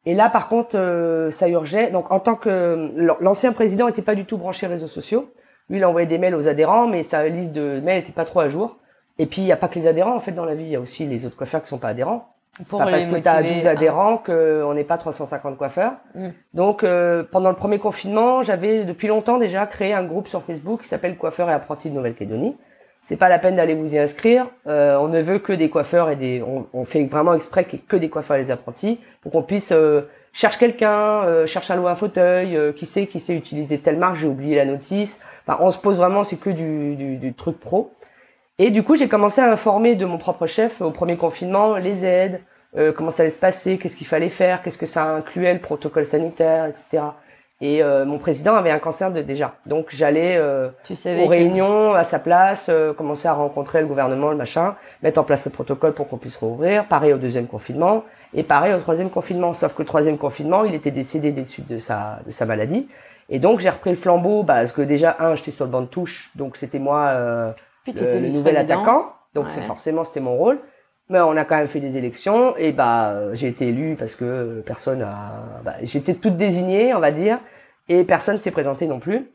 Et là, par contre, euh, ça urgeait. Donc, en tant que l'ancien président n'était pas du tout branché réseaux sociaux. Lui, il envoyait des mails aux adhérents, mais sa liste de mails n'était pas trop à jour. Et puis, il n'y a pas que les adhérents en fait dans la vie. Il y a aussi les autres coiffeurs qui sont pas adhérents. C'est pas parce que tu as 12 adhérents qu'on n'est pas 350 coiffeurs.
Mm.
Donc, euh, pendant le premier confinement, j'avais depuis longtemps déjà créé un groupe sur Facebook qui s'appelle Coiffeurs et apprentis de Nouvelle-Calédonie. C'est pas la peine d'aller vous y inscrire. Euh, on ne veut que des coiffeurs et des. On, on fait vraiment exprès ait que des coiffeurs et des apprentis pour qu'on puisse euh, cherche quelqu'un, euh, cherche à louer un fauteuil, euh, qui sait qui sait utiliser telle marque, j'ai oublié la notice. Enfin, on se pose vraiment, c'est que du, du, du truc pro. Et du coup, j'ai commencé à informer de mon propre chef au premier confinement les aides, euh, comment ça allait se passer, qu'est-ce qu'il fallait faire, qu'est-ce que ça incluait, le protocole sanitaire, etc. Et euh, mon président avait un cancer de déjà, donc j'allais euh, aux réunions à sa place, euh, commencer à rencontrer le gouvernement, le machin, mettre en place le protocole pour qu'on puisse rouvrir. Pareil au deuxième confinement et pareil au troisième confinement. Sauf que le troisième confinement, il était décédé des suites de sa de sa maladie. Et donc j'ai repris le flambeau, bah, parce que déjà un, j'étais sur le banc de touche, donc c'était moi euh,
Puis
le, le nouvel attaquant. Donc c'est forcément c'était mon rôle. Mais on a quand même fait des élections et bah euh, j'ai été élu parce que personne a. Bah, J'étais toute désignée, on va dire, et personne s'est présenté non plus.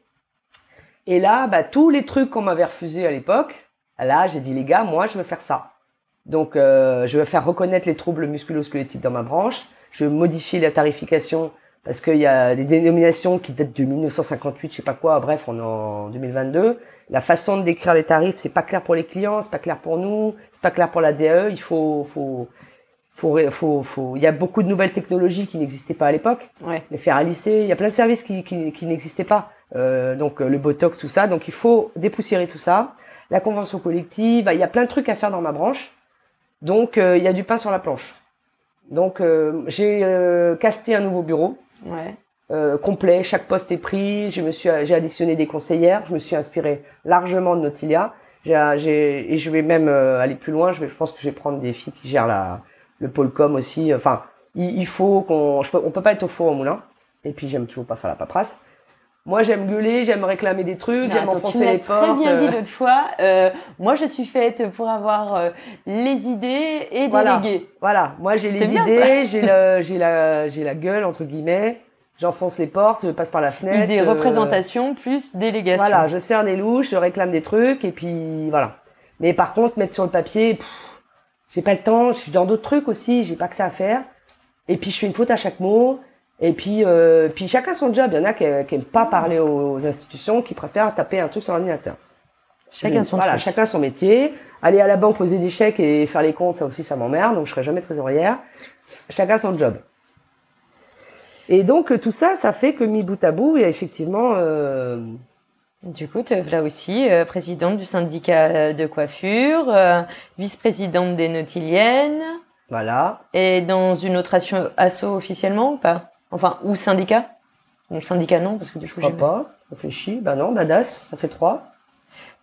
Et là, bah tous les trucs qu'on m'avait refusés à l'époque, là j'ai dit les gars, moi je veux faire ça. Donc euh, je veux faire reconnaître les troubles musculo-squelettiques dans ma branche. Je veux modifier la tarification parce qu'il y a des dénominations qui datent de 1958, je sais pas quoi. Bref, on est en 2022. La façon de décrire les tarifs, c'est pas clair pour les clients, c'est pas clair pour nous, c'est pas clair pour la DE. Il faut, faut, faut, faut, faut. Il y a beaucoup de nouvelles technologies qui n'existaient pas à l'époque.
Ouais.
Les faire à lycée, il y a plein de services qui, qui, qui n'existaient pas. Euh, donc euh, le botox, tout ça. Donc il faut dépoussiérer tout ça. La convention collective, il y a plein de trucs à faire dans ma branche. Donc euh, il y a du pain sur la planche. Donc euh, j'ai euh, casté un nouveau bureau Euh, complet, chaque poste est pris. Je me suis, j'ai additionné des conseillères. Je me suis inspiré largement de Nautilia. J'ai, et je vais même euh, aller plus loin. Je, pense que je vais prendre des filles qui gèrent la, le pôle com aussi. Enfin, il, faut qu'on, je on peut pas être au four au moulin. Et puis j'aime toujours pas faire la paperasse. Moi, j'aime gueuler, j'aime réclamer des trucs, j'aime
tu
enfoncer
me l'as
les
très
portes.
bien dit
euh,
l'autre fois. euh, moi, je suis faite pour avoir euh, les idées et
Voilà.
déléguer.
Voilà, moi j'ai les
bien,
idées, j'ai le, j'ai la, j'ai la gueule entre guillemets. J'enfonce les portes, je passe par la fenêtre.
Idée,
euh,
représentation plus délégation.
Voilà, je serre des louches, je réclame des trucs, et puis voilà. Mais par contre, mettre sur le papier, j'ai pas le temps, je suis dans d'autres trucs aussi, j'ai pas que ça à faire. Et puis je fais une faute à chaque mot. Et puis, euh, puis chacun son job. Il y en a qui, qui aiment pas parler aux institutions, qui préfèrent taper un truc sur l'ordinateur.
Chacun son
Voilà,
truc.
chacun son métier. Aller à la banque poser des chèques et faire les comptes, ça aussi, ça m'emmerde. Donc je serai jamais trésorière. Chacun son job. Et donc tout ça, ça fait que mis bout à bout, il y a effectivement euh,
Du coup, tu là aussi, euh, présidente du syndicat euh, de coiffure, euh, vice-présidente des Nautiliennes,
voilà.
et dans une autre asso officiellement ou pas? Enfin, ou syndicat Bon, syndicat non, parce que du coup,
Je
j'ai
pas. Réfléchis. Bah non, badass, ça fait trois.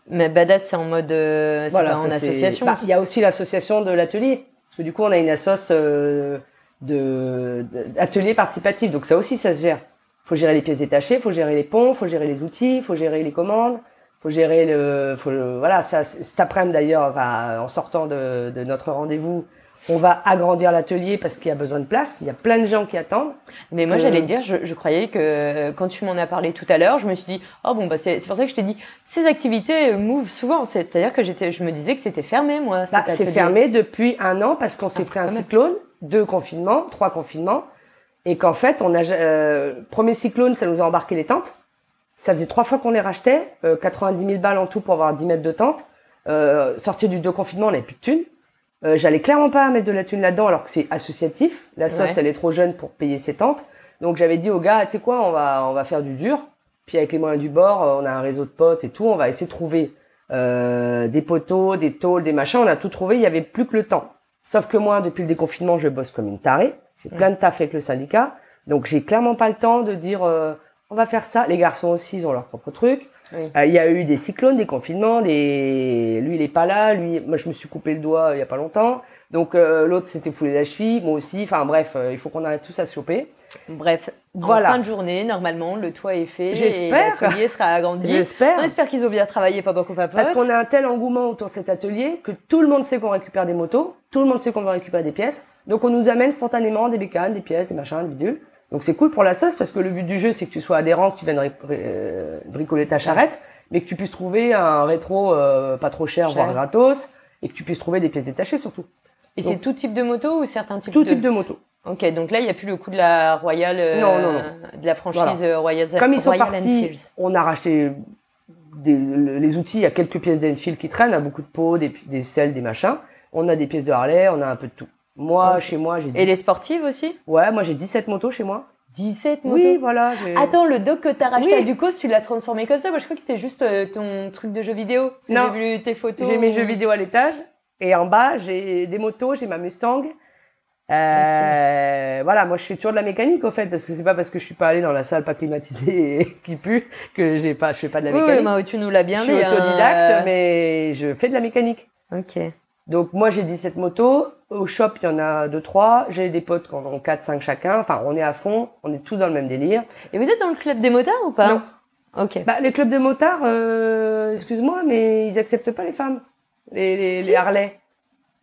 Mais Badass, c'est en mode. euh, c'est pas en
ça, c'est-
association.
Bah, Il y a aussi l'association de l'atelier. Parce que du coup, on a une assoce euh, de, de- d'atelier participatif. Donc ça aussi, ça se gère. faut gérer les pièces détachées, faut gérer les ponts, faut gérer les outils, faut gérer les commandes, faut gérer le... Faut le voilà, ça, cet après-midi d'ailleurs, enfin, en sortant de, de notre rendez-vous, on va agrandir l'atelier parce qu'il y a besoin de place. Il y a plein de gens qui attendent.
Mais moi,
Euh,
j'allais dire, je, je croyais que euh, quand tu m'en as parlé tout à l'heure, je me suis dit, oh bon, bah c'est pour ça que je t'ai dit, ces activités euh, move souvent. C'est-à-dire que j'étais, je me disais que c'était fermé, moi.
Bah, c'est fermé depuis un an parce qu'on s'est
Ah,
pris un cyclone, deux confinements, trois confinements, et qu'en fait, on a euh, premier cyclone, ça nous a embarqué les tentes. Ça faisait trois fois qu'on les rachetait, euh, 90 000 balles en tout pour avoir 10 mètres de tente. Euh, sortir du deux confinements, on n'avait plus de thunes. Euh, J'allais clairement pas mettre de la thune là-dedans alors que c'est associatif. La sauce,
Ouais.
elle est trop jeune pour payer ses tentes. Donc j'avais dit aux gars, tu sais quoi, on va, on va faire du dur. Puis avec les moyens du bord, euh, on a un réseau de potes et tout, on va essayer de trouver euh, des poteaux, des tôles, des machins. On a tout trouvé, il y avait plus que le temps. Sauf que moi, depuis le déconfinement, je bosse comme une tarée. J'ai plein de taf avec le syndicat. Donc j'ai clairement pas le temps de dire euh, on va faire ça. Les garçons aussi, ils ont leur propre truc.
Oui.
Euh, Il y a eu des cyclones, des confinements, des lui il est pas là, lui moi je me suis coupé le doigt euh, il y a pas longtemps. Donc euh, l'autre s'était foulé la cheville, moi aussi. Enfin bref, il faut qu'on arrive tous à se choper.
Bref,
Voilà.
en fin de journée, normalement, le toit est fait.
J'espère.
L'atelier sera agrandi.
J'espère.
On espère qu'ils ont bien travaillé pendant qu'on papote.
Parce qu'on a un tel engouement autour de cet atelier que tout le monde sait qu'on récupère des motos, tout le monde sait qu'on va récupérer des pièces. Donc on nous amène spontanément des bécanes, des pièces, des machins, des bidules. Donc c'est cool pour la sauce parce que le but du jeu c'est que tu sois adhérent, que tu viennes euh, bricoler ta charrette, mais que tu puisses trouver un rétro euh, pas trop cher,
Cher.
voire gratos, et que tu puisses trouver des pièces détachées surtout.
Et c'est tout type de moto ou certains types
Tout
de...
type de moto.
Ok, donc là, il n'y a plus le coup de la Royal, euh,
Non, non, non.
de la franchise euh, Royal
Comme ils sont
Royal
partis,
Enfield.
on a racheté des- les outils. Il y a quelques pièces d'Enfield qui traînent, hein, beaucoup de pots, des, des selles, des machins. On a des pièces de Harley, on a un peu de tout. Moi,
Ok.
chez moi, j'ai
Et
10
les sportives aussi
ouais, moi j'ai 17 motos chez moi.
17 motos
Oui, voilà.
Attends, le doc que t'as racheté
Oui.
à Ducos, tu l'as transformé comme ça Moi, je crois que c'était juste euh, ton truc de jeu vidéo.
Non.
J'ai vu tes photos.
J'ai mes jeux vidéo à l'étage et en bas j'ai des motos, j'ai ma Mustang. Euh, Voilà, moi je fais toujours de la mécanique au fait parce que c'est pas parce que je suis pas allé dans la salle pas climatisée et qui pue que j'ai pas, je fais pas de la
Oui,
mécanique.
oui, bah, tu nous l'as bien
je suis
dit. hein.
autodidacte, mais je fais de la mécanique.
Ok.
Donc moi j'ai 17 motos, au shop il y en a 2 3, j'ai des potes qui en ont 4 5 chacun, enfin on est à fond, on est tous dans le même délire.
Et vous êtes dans le club des motards ou pas
Non.
Ok.
Bah les clubs de motards euh, excuse-moi mais ils acceptent pas les femmes, les les,
Si.
les Harley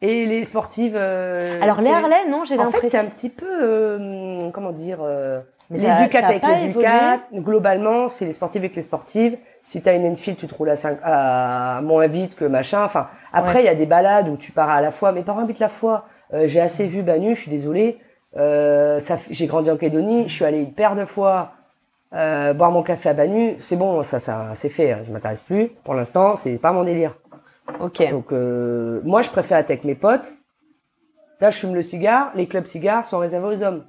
et les sportives euh,
Alors, les Harley, non, j'ai
En fait, c'est
l'impression.
un petit peu euh, comment dire euh,
ça a
avec
pas
l'éducat. Globalement, c'est les sportifs avec les sportives. Si t'as une Enfield, tu te roules à, 5, à moins vite que machin. Enfin, après, il
Ouais.
y a des balades où tu pars à la fois. Mes parents habitent la fois. Euh, j'ai assez vu Banu, je suis désolée. Euh, j'ai grandi en Calédonie. Je suis allée une paire de fois euh, boire mon café à Banu. C'est bon, ça, ça, c'est fait. hein, Je m'intéresse plus. Pour l'instant, c'est pas mon délire.
Ok.
Donc, moi, je préfère être avec mes potes. Là, je fume le cigare. Les clubs cigares sont réservés aux hommes.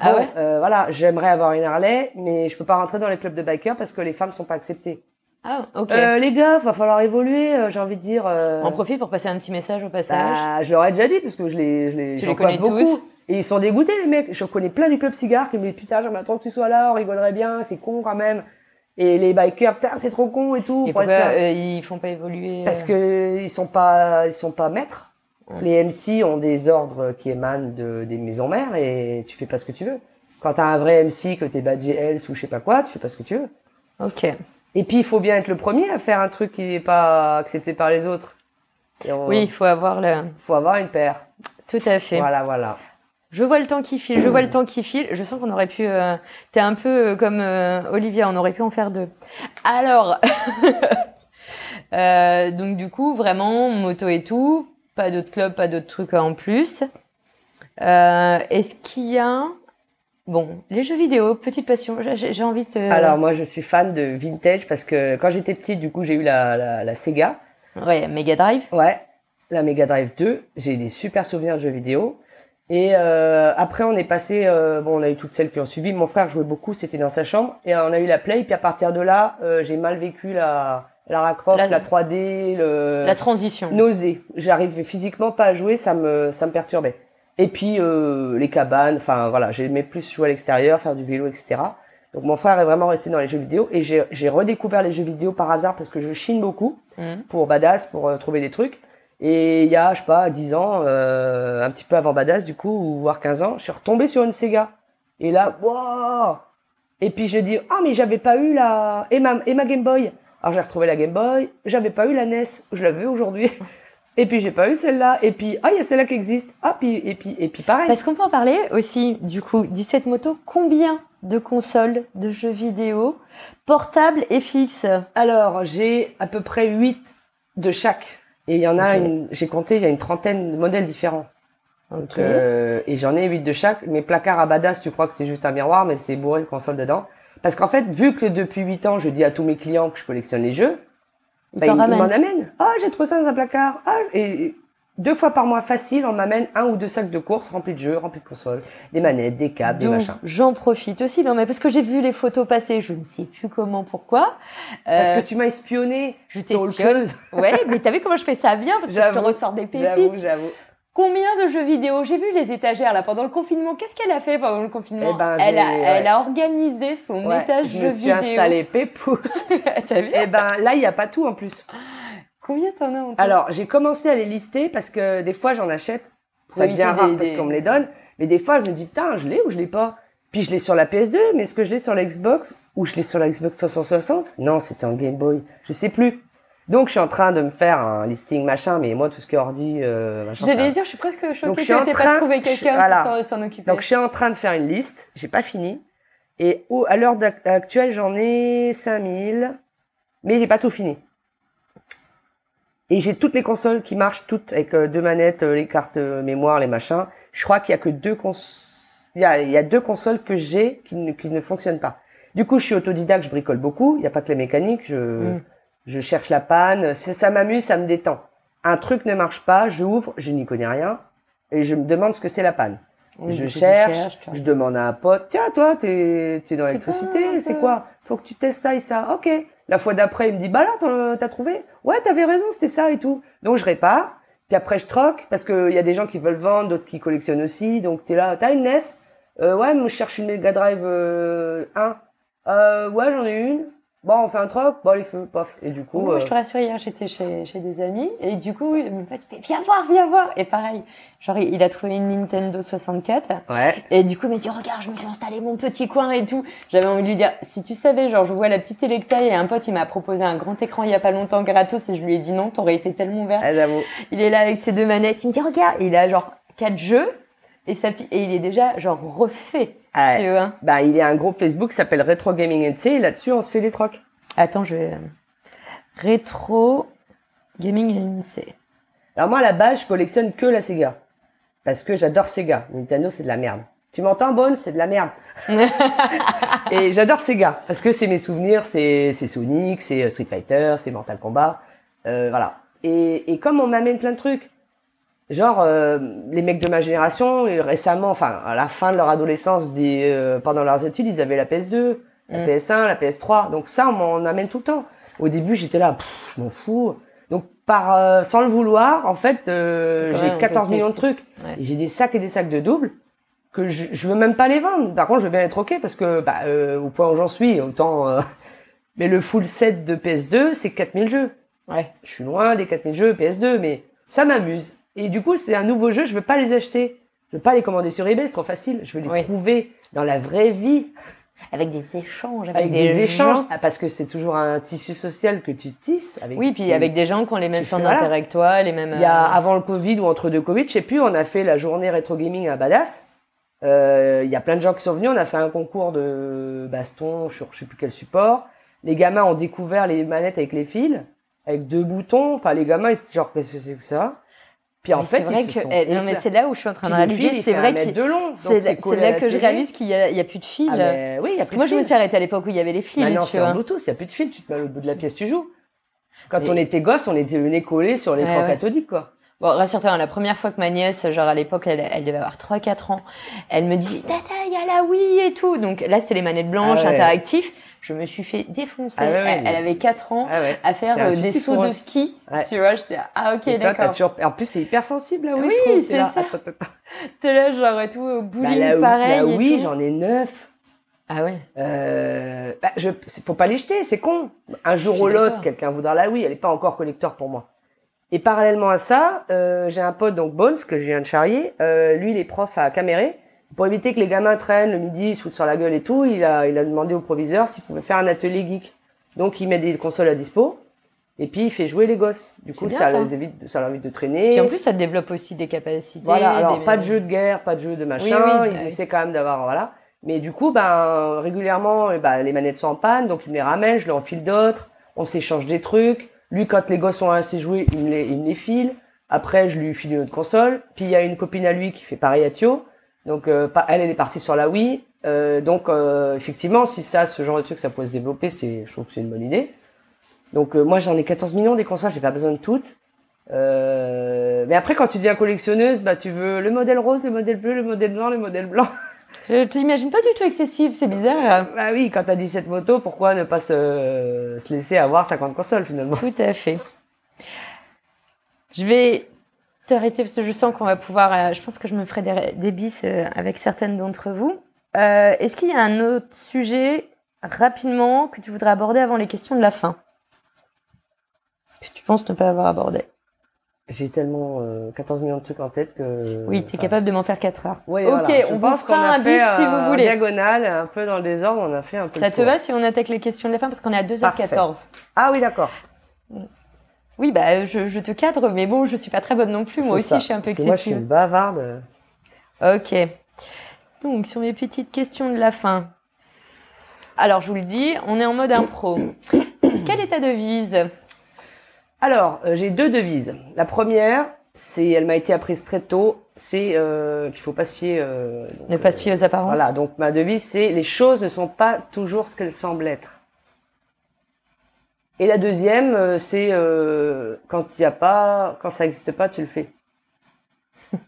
Ah
Bon,
ouais?
euh, Voilà, j'aimerais avoir une Harley, mais je peux pas rentrer dans les clubs de bikers parce que les femmes sont pas acceptées.
Ah, ok.
Euh, les gars, va falloir évoluer. euh, J'ai envie de dire. euh,
On profite pour passer un petit message au passage.
bah, je leur ai déjà dit parce que je les, je les,
Tu les connais
beaucoup.
tous
Et ils sont dégoûtés les mecs. Je connais plein du club cigare qui me disent putain, j'aimerais trop que tu sois là, on rigolerait bien, c'est con quand même. Et les bikers, putain, c'est trop con et tout.
Et
pour
pourquoi euh, ils font pas évoluer
Parce que ils sont pas, ils sont pas maîtres. Les MC ont des ordres qui émanent de, des maisons mères et tu fais pas ce que tu veux. Quand t'as un vrai MC, que t'es badgé Hells ou je sais pas quoi, tu fais pas ce que tu veux.
Ok.
Et puis il faut bien être le premier à faire un truc qui n'est pas accepté par les autres. On-
Oui, il faut avoir le.
faut avoir une paire.
Tout à fait.
Voilà, voilà.
Je vois le temps qui file, je vois le temps qui file. Je sens qu'on aurait pu. Euh, T'es un peu euh, comme euh, Olivia, on aurait pu en faire deux. Alors, euh, donc du coup, vraiment moto et tout, pas d'autres clubs, pas d'autres trucs en plus. Euh, Est-ce qu'il y a bon les jeux vidéo, petite passion. J'ai envie de.
Alors moi je suis fan de vintage parce que quand j'étais petite, du coup j'ai eu la, la, la Sega.
ouais, Mega Drive.
Ouais, la Mega Drive 2. J'ai des super souvenirs de jeux vidéo. Et euh, après, on est passé, euh, bon, on a eu toutes celles qui ont suivi. Mon frère jouait beaucoup, c'était dans sa chambre. Et on a eu la Play. Puis à partir de là, euh, j'ai mal vécu la, la Croft,
La-
la, 3D, le
La transition.
nausée. J'arrive physiquement pas à jouer, ça me, ça me perturbait. Et puis euh, les cabanes, enfin voilà, j'aimais plus jouer à l'extérieur, faire du vélo, etc. Donc mon frère est vraiment resté dans les jeux vidéo et j'ai j'ai redécouvert les jeux vidéo par hasard parce que je chine beaucoup
Mhm.
pour Badass, pour euh, trouver des trucs. Et il y a, je sais pas, 10 ans, euh, un petit peu avant Badass, du coup, ou voire 15 ans, je suis retombé sur une Sega. Et là, waouh Et puis je dis, ah, mais j'avais pas eu la... Et ma, et ma Game Boy. Alors j'ai retrouvé la Game Boy, j'avais pas eu la NES, je la veux aujourd'hui. Et puis j'ai pas eu celle-là. Et puis, ah, il y a celle-là qui existe. Ah, puis, et puis, et puis pareil.
Parce qu'on peut en parler aussi, du coup, 17 motos, combien de consoles de jeux vidéo portables et fixes?
Alors, j'ai à peu près 8 de chaque. Et il y en a une, j'ai compté, il y a une trentaine de modèles différents. Donc, euh, et j'en ai 8 de chaque. Mes placards à badass, tu crois que c'est juste un miroir, mais c'est bourré de consoles dedans. Parce qu'en fait, vu que depuis 8 ans, je dis à tous mes clients que je collectionne les jeux,
Ils
bah, m'en amènent. Ah, j'ai trouvé ça dans un placard. Ah, et deux fois par mois facile, on m'amène un ou deux sacs de courses remplis de jeux, remplis de consoles, des manettes, des câbles, des machins.
j'en profite aussi, non mais parce que j'ai vu les photos passer, je ne sais plus comment, pourquoi.
Parce
Euh,
que tu m'as espionné.
je
stalkeuse.
Ouais, mais t'as vu comment je fais ça bien parce que je te
J'avoue,
ressors des
J'avoue,
pépites.
j'avoue.
Combien de jeux vidéo? J'ai vu les étagères là pendant le confinement. Qu'est-ce qu'elle a fait pendant le confinement?
Eh ben,
elle, a, elle a organisé son
Ouais,
étage
je
jeux
me suis
vidéo.
installé pépou.
T'as vu?
Et ben là, il y a pas tout en plus.
Combien t'en as en tout
Alors, j'ai commencé à les lister parce que des fois, j'en achète. Ça
éviter
devient
des-
rare parce
des-
qu'on me les donne. Mais des fois, je me dis, putain, je l'ai ou je l'ai pas? Puis je l'ai sur la PS2, mais est-ce que je l'ai sur la Xbox ou je l'ai sur la Xbox 360 Non, c'était en Game Boy. Je sais plus. Donc, je suis en train de me faire un listing machin, mais moi, tout ce qui est ordi, euh, machin.
J'allais dire, je suis presque choquée
Donc, je
que
train-
pas trouvé quelqu'un
voilà.
pour s'en occuper.
Donc, je suis en train de faire une liste. J'ai pas fini. Et au- à l'heure actuelle, j'en ai 5000. Mais j'ai pas tout fini. Et j'ai toutes les consoles qui marchent toutes avec euh, deux manettes, euh, les cartes euh, mémoire, les machins. Je crois qu'il y a que deux cons... il y a, il y a deux consoles que j'ai qui ne, qui ne fonctionnent pas. Du coup, je suis autodidacte, je bricole beaucoup. Il n'y a pas que les mécaniques. Je,
Mm.
Je cherche la panne. Ça m'amuse, ça me détend. Un truc ne marche pas, j'ouvre, je n'y connais rien et je me demande ce que c'est la panne.
Oui,
je cherche, je demande à un pote, tiens, toi, t'es es dans l'électricité, c'est quoi? Faut que tu testes ça et ça. Ok. La fois d'après, il me dit, bah là, t'as trouvé? Ouais, t'avais raison, c'était ça et tout. Donc je répare, puis après je troque, parce qu'il y a des gens qui veulent vendre, d'autres qui collectionnent aussi. Donc t'es là, t'as une NES euh, Ouais, moi je cherche une Mega Drive euh, 1. Euh, ouais, j'en ai une. Bon, on fait un troc, bon, les feux, pof. Et du coup...
Moi,
euh,
je te rassure, hier, j'étais chez, chez des amis, et du coup, mon pote fait, viens voir, viens voir. Et pareil, genre, il a trouvé une Nintendo 64,
Ouais.
et du coup, il m'a dit, regarde, je me suis installé mon petit coin et tout. J'avais envie de lui dire, si tu savais, genre, je vois la petite Electa, et un pote, il m'a proposé un grand écran il y a pas longtemps gratos, et je lui ai dit non, t'aurais été tellement vert.
Ah, j'avoue.
Il est là avec ses deux manettes, il me dit, regarde, et il a genre quatre jeux, et sa petite, et il est déjà, genre, refait.
Ah ouais.
Tu vois.
Bah, il y a un groupe Facebook qui s'appelle Retro Gaming NC, et là-dessus, on se fait des trocs.
Attends, je vais, euh, rétro gaming NC.
Alors moi, à la base, je collectionne que la Sega. Parce que j'adore Sega. Nintendo, c'est de la merde. Tu m'entends, Bonne C'est de la merde. Et j'adore Sega. Parce que c'est mes souvenirs, c'est c'est Sonic, c'est euh, Street Fighter, c'est Mortal Kombat. Euh, voilà. Et, et comme on m'amène plein de trucs, genre euh, les mecs de ma génération, euh, récemment, enfin à la fin de leur adolescence, des, euh, pendant leurs études, ils avaient la PS2, la
Mm.
PS1, la PS3. Donc ça, on m'en amène tout le temps. Au début, j'étais là, pff, je m'en fous. Donc par euh, sans le vouloir, en fait, j'ai
même, on
14
peut
millions de trucs.
Ouais.
J'ai des sacs et des sacs de doubles que je, je veux même pas les vendre. Par contre, je veux bien être ok parce que bah, au point où j'en suis, autant. Mais le full set de PS2, c'est 4000 jeux.
Ouais.
Je suis loin des 4000 jeux PS2, mais ça m'amuse. Et du coup, c'est un nouveau jeu, je veux pas les acheter. Je veux pas les commander sur eBay, c'est trop facile. Je veux les
Oui.
trouver dans la vraie vie,
Avec des échanges, avec,
avec des, échanges.
gens.
Ah, parce que c'est toujours un tissu social que tu tisses. Avec
Oui, puis avec des gens qui ont les mêmes centres d'intérêt que toi, les mêmes.
Il y a
euh,
avant le Covid ou entre deux Covid, je sais plus, on a fait la journée rétro gaming à Badass. Euh, Il y a plein de gens qui sont venus, on a fait un concours de baston sur je sais plus quel support. Les gamins ont découvert les manettes avec les fils, avec deux boutons. Enfin, les gamins, ils étaient genre, qu'est-ce que c'est que ça? Puis en
mais
fait,
c'est vrai
ils
que eh, non mais c'est là où je suis en train de
fil,
réaliser, c'est vrai que c'est là, que je réalise qu'il y a, y plus de fils.
Ah, oui, il y a
Parce
plus
que moi
de
je me
fil.
suis arrêtée à l'époque où il y avait les fils,
Maintenant,
tu
c'est en. Bluetooth, il n'y a plus de fil, tu te mets au bout de la pièce, tu joues. Quand
Mais-
on était gosse, on était le nez collé sur l'écran
Ouais, ouais.
cathodique, quoi.
Bon, rassure-toi, hein, la première fois que ma nièce, genre à l'époque, elle, elle devait avoir 3-4 ans, elle me dit Tata, il y a la Wii et tout. Donc là, c'était les manettes blanches,
Ah ouais.
interactifs. Je me suis fait défoncer.
Ah ouais,
elle,
mais-
elle avait 4 ans
Ah ouais.
à faire
un
euh, des sauts de ski.
Ouais.
Tu vois, j'étais là, ah ok, d'accord.
toujours... En plus, c'est hyper sensible, là, oui.
Oui, c'est
là,
ça. T'es là, genre et tout, au
Bah,
bowling, pareil. et
oui, j'en ai neuf.
Ah ouais.
Euh, bah, je, faut pas les jeter, c'est con. Un jour ou l'autre, quelqu'un voudra la Wii, elle est pas encore collector pour moi. Et parallèlement à ça, euh, j'ai un pote, donc Bones, que je viens de charrier. Euh, lui, il est prof à Caméré. Pour éviter que les gamins traînent le midi, ils se foutent sur la gueule et tout, il a, il a demandé au proviseur s'il pouvait faire un atelier geek. Donc, il met des consoles à dispo. Et puis, il fait jouer les gosses. Du coup,
bien,
ça,
ça.
les évite, ça leur évite de traîner.
Puis en plus, ça développe aussi des capacités.
Voilà, alors
des-
pas de jeu de guerre, pas de jeu de machin,
Oui, oui, bah
ils
oui.
essaient quand même d'avoir, voilà. Mais du coup, ben, régulièrement, eh ben, les manettes sont en panne, donc il me les ramène, je leur enfile d'autres, on s'échange des trucs. Lui, quand les gosses ont assez joué, il me les, il me les file. Après, je lui file une autre console. Puis il y a une copine à lui qui fait pareil à Thio. Donc, euh, pas- elle, elle est partie sur la Wii. Euh, donc, euh, effectivement, si ça, ce genre de truc, ça pourrait se développer, c'est, je trouve que c'est une bonne idée. Donc, euh, moi, j'en ai 14 millions des consoles, j'ai pas besoin de toutes. Euh, mais après, quand tu deviens collectionneuse, bah, tu veux le modèle rose, le modèle bleu, le modèle blanc, le modèle blanc.
Je t'imagine pas du tout excessif, c'est bizarre.
bah oui, quand t'as 17 motos, pourquoi ne pas se, se laisser avoir 50 consoles finalement?
Tout à fait. Je vais t'arrêter parce que je sens qu'on va pouvoir. euh, je pense que je me ferai des, des bis euh, avec certaines d'entre vous. Euh, Est-ce qu'il y a un autre sujet rapidement que tu voudrais aborder avant les questions de la fin? Que tu penses ne pas avoir abordé?
J'ai tellement euh, 14 millions de trucs en tête que.
Oui, tu es
enfin,
capable de m'en faire 4 heures. ok,
voilà.
On
pense qu'on
un bis si vous voulez.
diagonale, un peu dans le désordre, on a fait un peu.
Ça te
tour.
va si on attaque les questions de la fin? Parce qu'on est à 2h14
Ah oui, d'accord.
Oui, bah je, je te cadre, mais bon, je suis pas très bonne non plus. Moi aussi,
ça.
je suis un peu
que Moi, je suis
excessive.
une bavarde.
Ok. Donc, sur mes petites questions de la fin. Alors, je vous le dis, on est en mode impro. Quelle est ta devise?
Alors, euh, j'ai deux devises. La première, c'est, elle m'a été apprise très tôt, c'est euh, qu'il faut pas se fier. euh, donc,
Ne pas
euh,
se fier aux apparences.
Voilà, donc ma devise, c'est les choses ne sont pas toujours ce qu'elles semblent être. Et la deuxième, euh, c'est euh, quand il y a pas, quand ça n'existe pas, tu le fais.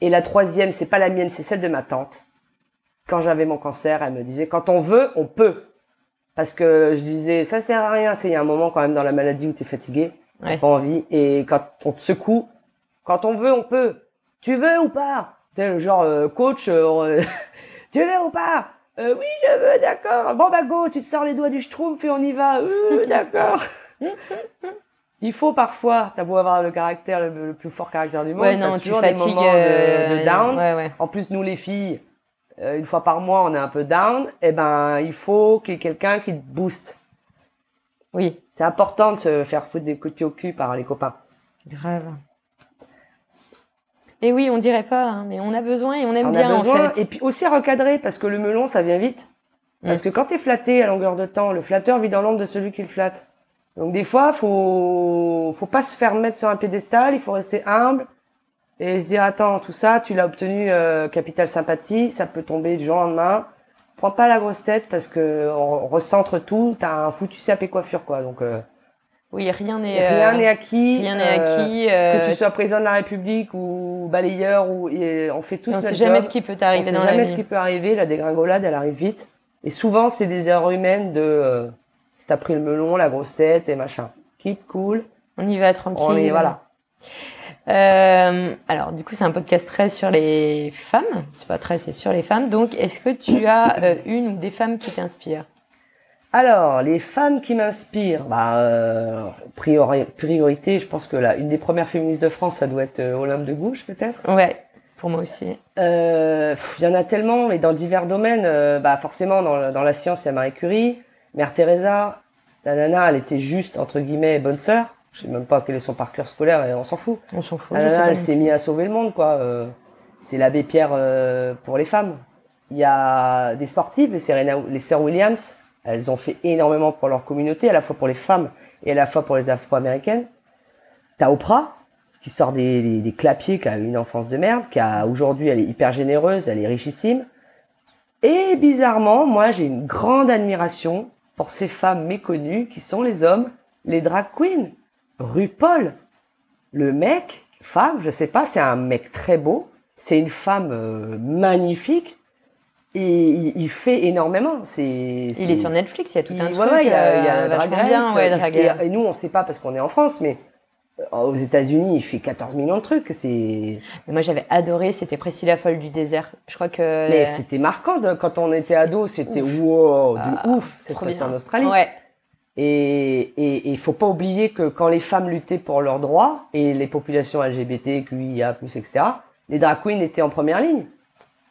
Et la troisième, c'est pas la mienne, c'est celle de ma tante. Quand j'avais mon cancer, elle me disait quand on veut, on peut. Parce que je disais ça sert à rien. Tu sais, il y a un moment quand même dans la maladie où tu es fatigué, t'as
Ouais.
pas envie. Et quand on te secoue, quand on veut, on peut. Tu veux ou pas? Tu sais, le genre euh, coach, euh, tu veux ou pas? Euh, Oui, je veux, d'accord. Bon bah go, tu te sors les doigts du schtroumpf et on y va. Euh, d'accord. Il faut parfois, t'as beau avoir le caractère, le, le plus fort caractère du monde,
Ouais, non, tu
toujours des
fatigues.
moments de,
euh,
de down.
Ouais, ouais.
En plus, nous les filles, une fois par mois, on est un peu down. Eh ben, il faut qu'il y ait quelqu'un qui te booste.
Oui,
C'est important de se faire foutre des coups de pied au cul par les copains.
grave. Et oui, on dirait pas, hein, mais on a besoin et on aime
on
bien
a besoin.
en fait.
Et puis aussi recadrer, parce que le melon, ça vient vite. Parce
Mm.
que quand t'es flatté à longueur de temps, le flatteur vit dans l'ombre de celui qui le flatte. Donc des fois, faut faut pas se faire mettre sur un piédestal, il faut rester humble et se dire attends, tout ça, tu l'as obtenu euh, capital sympathie, ça peut tomber du jour au lendemain. Prends pas la grosse tête parce que on recentre tout, t'as un foutu sapé coiffure quoi. Donc euh,
Oui, rien n'est
rien
euh,
n'est acquis.
rien n'est
euh,
acquis.
Que
euh,
tu sois président de la République ou balayeur ou et on fait tous
on
notre
sait jamais
job.
ce qui peut
On
t'arriver
sait
la
jamais
vie.
ce qui peut arriver. La dégringolade, elle arrive vite. Et souvent, c'est des erreurs humaines de euh, t'as pris le melon, la grosse tête et machin. Keep cool.
On y va tranquille.
On est, voilà.
Euh, alors, du coup, c'est un podcast très sur les femmes. C'est pas très, c'est sur les femmes. Donc, est-ce que tu as euh, une ou des femmes qui t'inspirent?
Alors, les femmes qui m'inspirent, bah, euh, priori- priorité, je pense que là, une des premières féministes de France, ça doit être euh, Olympe de Gouges, peut-être.
Ouais, pour moi aussi.
Euh, Il y en a tellement, mais dans divers domaines. euh, bah, forcément, dans, dans la science, il y a Marie Curie, Mère Teresa. La nana, elle était juste, entre guillemets, bonne sœur. Je sais même pas quel est son parcours scolaire et on s'en fout.
On s'en fout.
La
je sais
nana, elle s'est mise à sauver le monde, quoi. C'est l'abbé Pierre pour les femmes. Il y a des sportives, les, Serena, les sœurs Williams. Elles ont fait énormément pour leur communauté, à la fois pour les femmes et à la fois pour les Afro-américaines. T'as Oprah, qui sort des, clapiers, qui a eu une enfance de merde, qui a aujourd'hui, elle est hyper généreuse, elle est richissime. Et bizarrement, moi, j'ai une grande admiration pour ces femmes méconnues qui sont les hommes, les drag queens. RuPaul, le mec, femme, je sais pas, c'est un mec très beau, c'est une femme euh, magnifique et il, fait énormément. C'est,
Il est sur Netflix, il y a tout un
il-
truc.
ouais, il y a, il y a
euh,
Drag Race,
bien, ouais, Drag
fait- et nous, on sait pas parce qu'on est en France, mais euh, aux États-Unis, il fait 14 millions de trucs. C'est,
Mais moi, j'avais adoré, c'était Priscilla Folle du désert. Je crois que.
mais c'était marquant quand on était
C'était
ado, c'était
ouf.
wow, de
Ah,
ouf. C'est
trop bien.
en Australie.
Ouais.
Et et il faut pas oublier que quand les femmes luttaient pour leurs droits et les populations LGBT, QIA+, etc., les drag queens étaient en première ligne.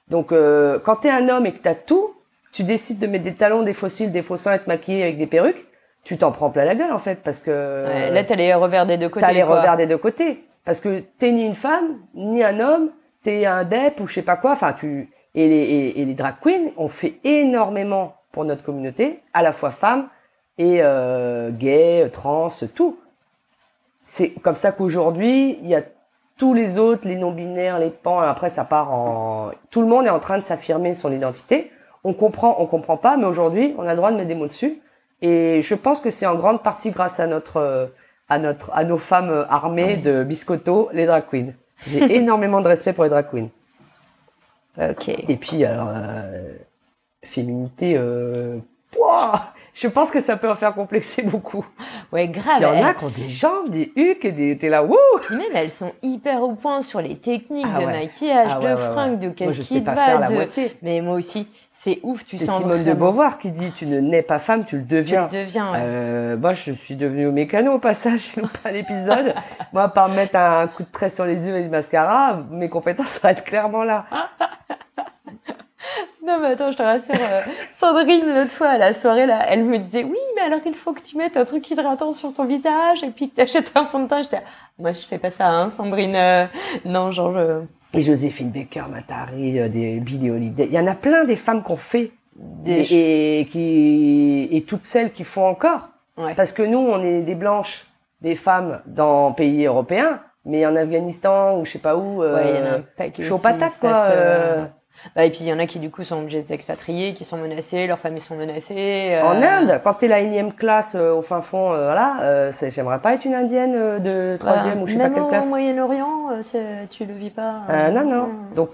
Donc euh, quand t'es un homme et que t'as tout, tu décides de mettre des talons, des fossiles, des faux seins et te maquiller avec des perruques, tu t'en prends plein la gueule en fait parce que
Ouais, Là, t'as les revers des deux côtés.
t'as les
quoi.
revers des deux côtés. Parce que t'es ni une femme, ni un homme, t'es un dep ou je sais pas quoi. Enfin, tu et les, et, et les drag queens ont fait énormément pour notre communauté, à la fois femmes et euh, gays, trans, tout. C'est comme ça qu'aujourd'hui, il y a tous les autres, les non-binaires, les pans. Après, ça part en. Tout le monde est en train de s'affirmer son identité. On comprend, on comprend pas, mais aujourd'hui, on a le droit de mettre des mots dessus. Et je pense que c'est en grande partie grâce à notre euh, à notre à nos femmes euh, armées de biscotto, les drag queens. J'ai énormément de respect pour les drag queens.
Ok.
Et puis alors euh, féminité euh, pouah, je pense que ça peut en faire complexer beaucoup.
Ouais, grave.
Il y en a qui ont des jambes, des hucs et des t'es là wouh
Puis même, elles sont hyper au point sur les techniques
Ah
de
ouais.
maquillage,
Ah
de
ouais, ouais.
fringues, de qu'est-ce qui va.
faire la
de-
moitié.
Mais moi aussi, c'est ouf, tu
C'est
sens
Simone de Beauvoir qui dit tu ne nais pas femme, tu le
Tu
deviens.
le deviens, ouais.
Euh, moi, je suis devenue au mécano au passage, pas l'épisode. moi, par me mettre un coup de trait sur les yeux et du mascara, mes compétences s'arrêtent clairement là.
Non, mais attends, je te rassure. euh, Sandrine, l'autre fois, à la soirée, là, elle me disait Oui, mais alors il faut que tu mettes un truc hydratant sur ton visage et puis que tu achètes un fond de teint. J'étais Moi, je fais pas ça, hein, Sandrine. euh, Non, genre, je-
Et Joséphine Baker, Matari, euh, des Billie Holiday. Il y en a plein des femmes qu'on fait.
Des
et, et qui, et toutes celles qui font encore.
Ouais.
Parce que nous, on est des blanches. des femmes dans pays européens, mais en Afghanistan ou je sais pas où, euh,
Ouais, il y en a un paquet
chaud patate quoi.
passe, Bah, et puis il y en a qui du coup sont obligés de s'expatrier, qui sont menacés, leurs familles sont menacées. euh,
En Inde, quand t'es la énième classe euh, au fin fond, euh, voilà, j'aimerais pas être une indienne de troisième
voilà.
ou je sais pas
Même
quelle
au
classe.
Moyen-Orient, euh, c'est- tu le vis pas.
Euh, non, non. Donc,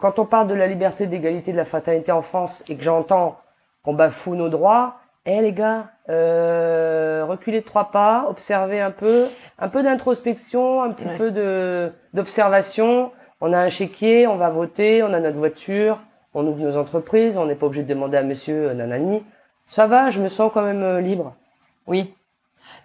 quand on parle de la liberté, de l'égalité, de la fraternité en France et que j'entends qu'on bafoue nos droits, eh les gars, euh, reculez de trois pas, observez un peu, un peu d'introspection, un petit
Ouais.
peu de d'observation. On a un chéquier, on va voter, on a notre voiture, on ouvre nos entreprises, on n'est pas obligé de demander à monsieur euh, nanani. Ça va, je me sens quand même euh, libre.
Oui.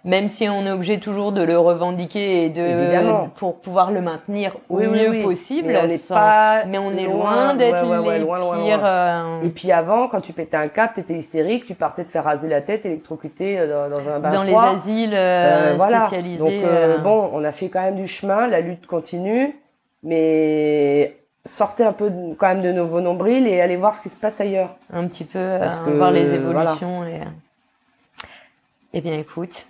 Même si on est obligé toujours de le revendiquer et de
Évidemment.
pour pouvoir le maintenir au
Oui,
mieux
oui.
possible.
Mais on n'est
sans-
pas
mais on est
loin,
loin d'être
ouais, ouais,
euh,
Et puis avant, quand tu pétais un cap, t'étais hystérique, tu partais te faire raser la tête, électrocuté euh, dans, dans un bain
dans les asiles
voilà.
spécialisés.
Donc bon, on a fait quand même du chemin, la lutte continue, mais sortez un peu de- quand même de nos, vos nombrils et allez voir ce qui se passe ailleurs.
un petit peu euh,
Parce que,
voir les
voilà.
évolutions. les- Eh bien, écoute,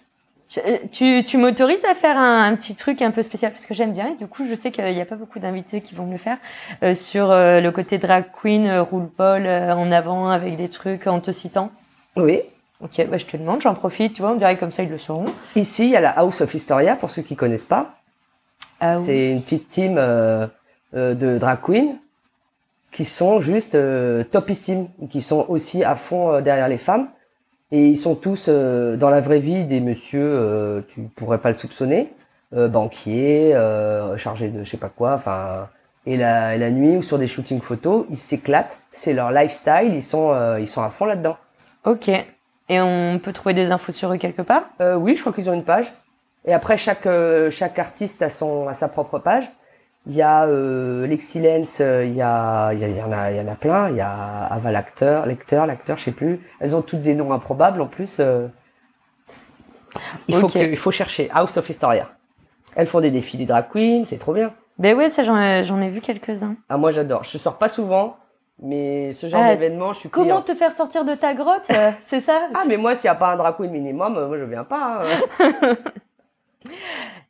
je- euh, tu, tu m'autorises à faire un, un petit truc un peu spécial parce que j'aime bien et du coup, je sais qu'il n'y a pas beaucoup d'invités qui vont me le faire euh, sur euh, le côté drag queen, euh, roule Paul euh, en avant avec des trucs en te citant.
Oui.
Ok, bah, je te demande, j'en profite, tu vois, on dirait comme ça ils le sauront.
Ici, il y a la House of Historia, pour ceux qui connaissent pas.
Ah oui.
C'est une petite team euh, euh, de drag queens qui sont juste euh, topissimes, qui sont aussi à fond derrière les femmes. Et ils sont tous dans la vraie vie des messieurs, tu pourrais pas le soupçonner, banquiers, chargés de je sais pas quoi, enfin. Et la, nuit ou sur des shootings photos, ils s'éclatent. C'est leur lifestyle, ils sont euh, ils sont à fond là-dedans.
Ok. Et on peut trouver des infos sur eux quelque part?
Euh, oui, je crois qu'ils ont une page. Et après, chaque, euh, chaque artiste a, son, a sa propre page. Il y a euh, Lexilence, euh, il y, a, il y, a, il y, en a, il y en a plein. Il y a Ava l'acteur, lecteur, l'acteur, je sais plus. Elles ont toutes des noms improbables en plus. euh. Il, faut que- il faut chercher House of Historia. Elles font des défilés drag queen, c'est trop bien.
Ben ça j'en ai, vu quelques-uns.
Ah, moi j'adore. Je sors pas souvent, mais ce genre
Ah,
d'événement, je suis
Comment
client.
te faire sortir de ta grotte C'est ça?
Ah, mais moi, s'il n'y a pas un drag queen minimum, moi je viens pas. hein.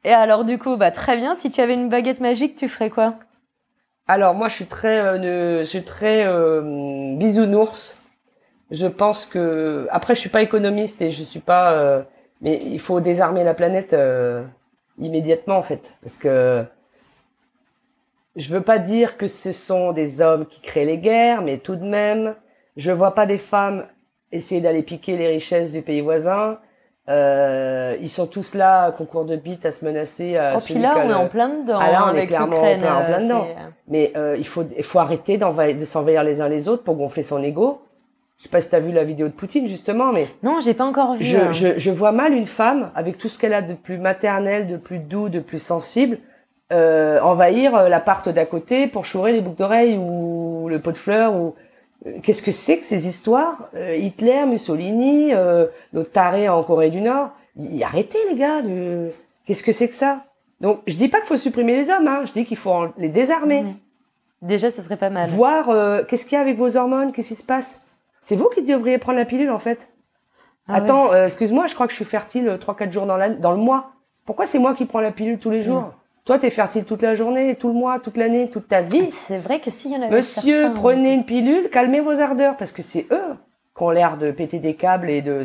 Et alors du coup, bah très bien. Si tu avais une baguette magique, tu ferais quoi?
Alors moi je suis très euh, ne- je suis très euh, bisounours. Je pense que après je suis pas économiste et je suis pas euh, mais il faut désarmer la planète immédiatement en fait parce que je veux pas dire que ce sont des hommes qui créent les guerres mais tout de même je vois pas des femmes essayer d'aller piquer les richesses du pays voisin. Euh, ils sont tous là, concours de bites, à se menacer. À
Oh, puis là, on est en plein dedans
Ah, là, on
hein,
est
avec
clairement en plein- en plein
euh,
dedans.
c'est-
Mais euh, il faut il faut arrêter d'envahir- de s'envahir les uns les autres pour gonfler son ego. Je sais pas si t'as vu la vidéo de Poutine justement, mais
Non, j'ai pas encore vu.
je,
hein.
je, je vois mal une femme avec tout ce qu'elle a de plus maternel, de plus doux, de plus sensible, euh, envahir euh, l'appart d'à côté pour chourer les boucles d'oreilles ou le pot de fleurs ou euh, qu'est-ce que c'est que ces histoires Euh, Hitler, Mussolini, euh, taré en Corée du Nord? Y, arrêtez les gars de qu'est-ce que c'est que ça? Donc je dis pas qu'il faut supprimer les hommes, hein, je dis qu'il faut en- les désarmer.
Déjà, ça serait pas mal.
Voir euh, qu'est-ce qu'il y a avec vos hormones, qu'est-ce qui se passe? C'est vous qui devriez prendre la pilule en fait.
Ah
Attends,
ouais.
euh, excuse-moi, je crois que je suis fertile euh, 3-4 jours dans, la, dans le mois. Pourquoi c'est moi qui prends la pilule tous les jours? Toi, t'es fertile toute la journée, tout le mois, toute l'année, toute ta vie.
C'est vrai que s'il y en avait
Monsieur,
certains-
prenez une pilule, calmez vos ardeurs, parce que c'est eux qui ont l'air de péter des câbles et de...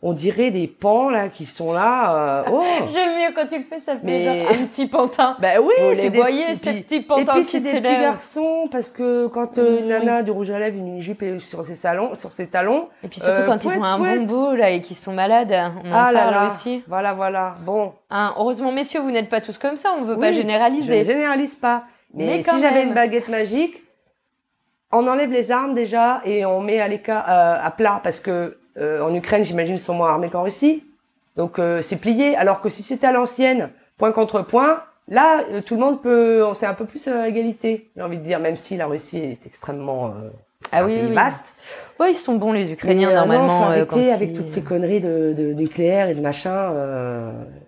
On dirait des pans là qui sont là. euh, Oh
J'aime mieux quand tu le fais, ça fait
Mais-
genre un petit pantin.
Ben oui,
Vous les
des-
voyez,
et
ces petits
Et
pantins
puis
qui
c'est des petits garçons parce que quand euh, une
Oui.
nana du rouge à lèvres, une jupe est sur ses salons, sur ses talons,
Et puis surtout
Euh,
quand ils ont un bon beau là et qu'ils sont malades, on en
ah là
parle
là,
aussi.
voilà voilà. Bon,
Hein, heureusement, messieurs, vous n'êtes pas tous comme ça, on ne veut
Oui,
pas
je
généraliser.
ne généralise pas. Mais,
Mais quand
si j'avais une baguette magique, on enlève les armes déjà et on met à l'écart, euh, à plat parce que euh, en Ukraine, j'imagine, ils sont moins armés qu'en Russie. Donc euh, c'est plié. Alors que si c'était à l'ancienne, point contre point, là, euh, tout le monde peut, on c'est un peu plus à égalité. J'ai envie de dire, même si la Russie est extrêmement
Ah oui, oui, oui.
vaste.
Ouais, ils sont bons les Ukrainiens normalement.
non, faut arrêter
quand
avec
ils-
toutes ces conneries de, de nucléaire et de machin.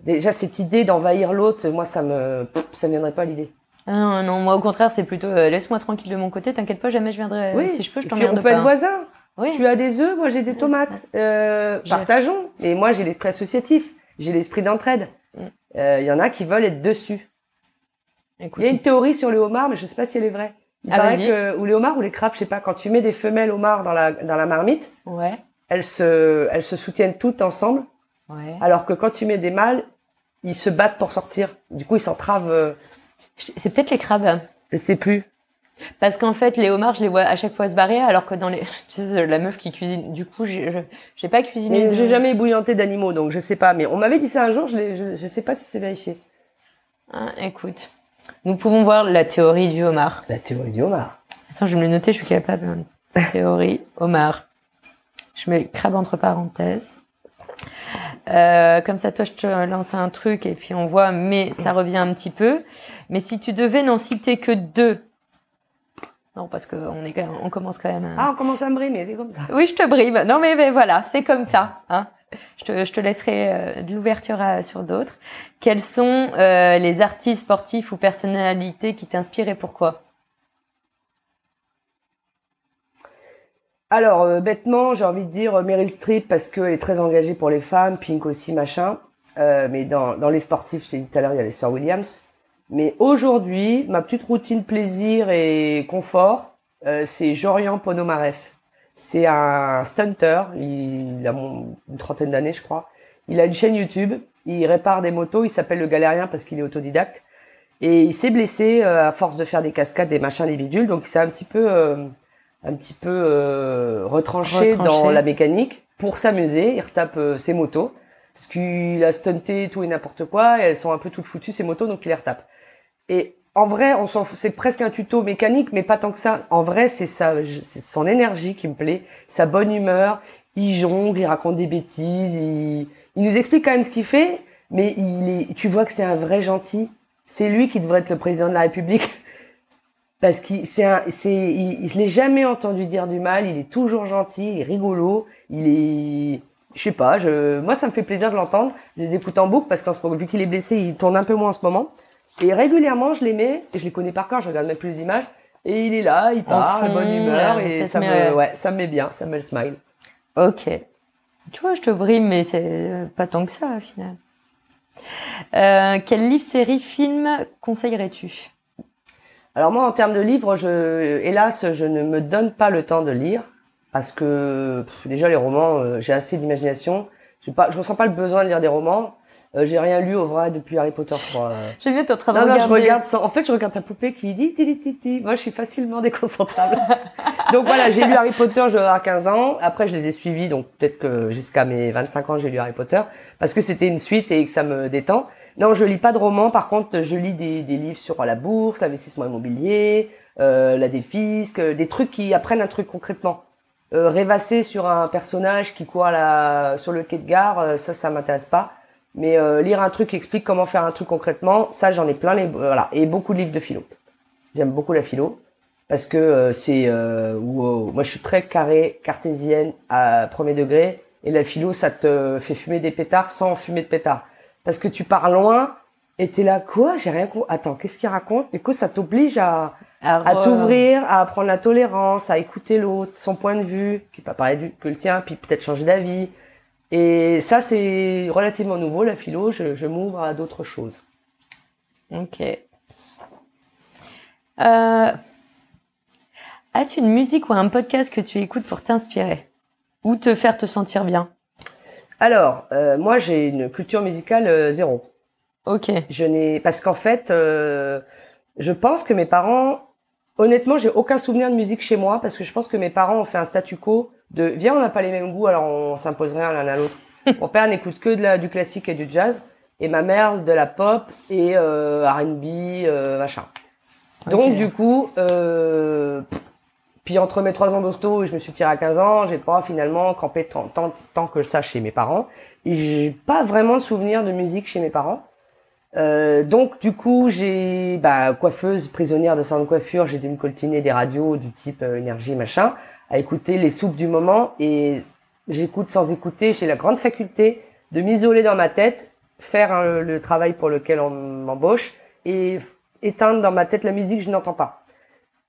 déjà cette idée d'envahir l'autre, moi ça me, ça me viendrait pas l'idée.
Ah non, non, moi au contraire, c'est plutôt euh, laisse-moi tranquille de mon côté, t'inquiète pas, jamais je viendrai.
Oui.
Si je peux, je t'emmerde
on peut
pas.
être voisins.
Oui.
Tu as des œufs, moi j'ai des tomates. Euh, partageons. Et moi j'ai l'esprit associatif. j'ai l'esprit d'entraide.
Mm.
Euh, Il y en a qui veulent être dessus.
Écoute,
Il y a une théorie sur les homards, mais je sais pas si elle est vraie. Il
Ah,
paraît que, ou les homards ou les crabes, je sais pas, quand tu mets des femelles homards dans la, dans la marmite,
Ouais,
elles se, elles se soutiennent toutes ensemble,
ouais.
alors que quand tu mets des mâles, ils se battent pour sortir. Du coup, ils s'entravent, euh,
C'est peut-être les crabes.
je sais plus.
Parce qu'en fait, les homards, je les vois à chaque fois se barrer, alors que dans les, tu sais, la meuf qui cuisine. Du coup, j'ai, pas cuisiné. De-
j'ai jamais ébouillanté d'animaux, donc je sais pas. Mais on m'avait dit ça un jour, je, je, je sais pas si c'est vérifié.
Hein, écoute, nous pouvons voir la théorie du homard.
La théorie du homard.
Attends, je vais me le noter, je suis capable. hein. Théorie homard. Je mets crabe entre parenthèses. Euh, comme ça, toi, je te lance un truc et puis on voit, mais ça revient un petit peu. Mais si tu devais n'en citer que deux, non, parce que on est on commence quand même. à-
Ah, on commence à me brimer, c'est comme ça.
Oui, je te bribe. Non, mais, mais voilà, c'est comme ça. Hein. Je, te, je te laisserai euh, de l'ouverture sur d'autres. Quels sont euh, les artistes sportifs ou personnalités qui t'inspirent et pourquoi
Alors, euh, bêtement, j'ai envie de dire Meryl Streep parce qu'elle est très engagée pour les femmes, Pink aussi, machin. Mais dans, dans les sportifs, je t'ai dit tout à l'heure, il y a les Sir Williams. Mais aujourd'hui, ma petite routine plaisir et confort, euh, c'est Jorian Ponomarev. C'est un stunter, il a une trentaine d'années, je crois. Il a une chaîne YouTube, il répare des motos, il s'appelle le galérien parce qu'il est autodidacte. Et il s'est blessé euh, à force de faire des cascades, des machins, des bidules, donc il s'est un petit peu... euh, un petit peu euh, retranché,
Retranché.
dans la mécanique pour s'amuser. Il retape euh, ses motos parce qu'il a stunté tout et n'importe quoi et elles sont un peu toutes foutues ces motos donc il les retape. Et en vrai. C'est presque un tuto mécanique, mais pas tant que ça. En vrai, c'est son énergie qui me plaît, sa bonne humeur. Il jongle, il raconte des bêtises, il, nous explique quand même ce qu'il fait, mais tu vois que c'est un vrai gentil. C'est lui qui devrait être le président de la République. Parce qu'il c'est un je l'ai jamais entendu dire du mal, il est toujours gentil, il est rigolo, il est je sais pas, moi ça me fait plaisir de l'entendre, je les écoute en boucle parce qu'en ce moment vu qu'il est blessé, il tourne un peu moins en ce moment et régulièrement je les mets et je les connais par cœur, je regarde même plus les images et il est là, il parle,
fond,
bonne humeur et
ça
ça
met-
me ouais, ça me met bien, ça me met le smile.
Ok. Tu vois, je te brime, mais c'est euh, pas tant que ça, au final. Euh, quel livre, série, film conseillerais-tu?
Alors moi, en termes de livres, je, hélas, je ne me donne pas le temps de lire parce que pff, déjà les romans, euh, j'ai assez d'imagination. Je je ressens pas le besoin de lire des romans. Euh, j'ai rien lu au vrai depuis Harry Potter, je crois. euh.
J'ai vu, t'es en train de
Non, non, je regarde sans- En fait, je regarde ta poupée qui dit ti, ti, ti, ti. Moi, je suis facilement déconcentrable. donc voilà, j'ai lu Harry Potter, avoir 15 ans. Après, je les ai suivis, donc peut-être que jusqu'à mes 25 ans, j'ai lu Harry Potter parce que c'était une suite et que ça me détend. Non, je lis pas de romans. Par contre, je lis des, des livres sur la bourse, l'investissement immobilier, euh, la défisque, des trucs qui apprennent un truc concrètement. Euh, rêvasser sur un personnage qui court à la, sur le quai de gare, euh, ça, ça m'intéresse pas. Mais euh, lire un truc qui explique comment faire un truc concrètement, ça j'en ai plein les voilà et beaucoup de livres de philo. J'aime beaucoup la philo parce que euh, c'est euh, wow. moi je suis très carré cartésienne à premier degré et la philo ça te fait fumer des pétards sans fumer de pétards parce que tu pars loin et t'es là quoi? J'ai rien compris attends qu'est-ce qu'il raconte? Du coup ça t'oblige à à t'ouvrir, à apprendre la tolérance, à écouter l'autre, son point de vue, qui n'est pas pareil que le tien, puis peut-être changer d'avis. Et ça, c'est relativement nouveau, la philo, je, je m'ouvre à d'autres choses.
Ok. Euh, As-tu une musique ou un podcast que tu écoutes pour t'inspirer ou te faire te sentir bien?
Alors, euh, moi, j'ai une culture musicale euh, zéro.
Ok.
Je n'ai parce qu'en fait, je pense que mes parents, honnêtement, j'ai aucun souvenir de musique chez moi parce que je pense que mes parents ont fait un statu quo de viens, on n'a pas les mêmes goûts, alors on s'impose rien l'un à l'autre. Mon père n'écoute que de la, du classique et du jazz et ma mère de la pop et euh, R&B, euh, machin. Donc du coup, euh, puis entre mes trois ans d'hosto et je me suis tiré à 15 ans, j'ai pas finalement campé tant, tant, tant que ça chez mes parents. Et j'ai pas vraiment de souvenir de musique chez mes parents. Euh, donc du coup j'ai bah, coiffeuse prisonnière de salon de coiffure, j'ai dû me coltiner des radios du type euh, énergie machin, à écouter les soupes du moment et j'écoute sans écouter. J'ai la grande faculté de m'isoler dans ma tête, faire euh, le travail pour lequel on m'embauche et éteindre dans ma tête la musique que je n'entends pas.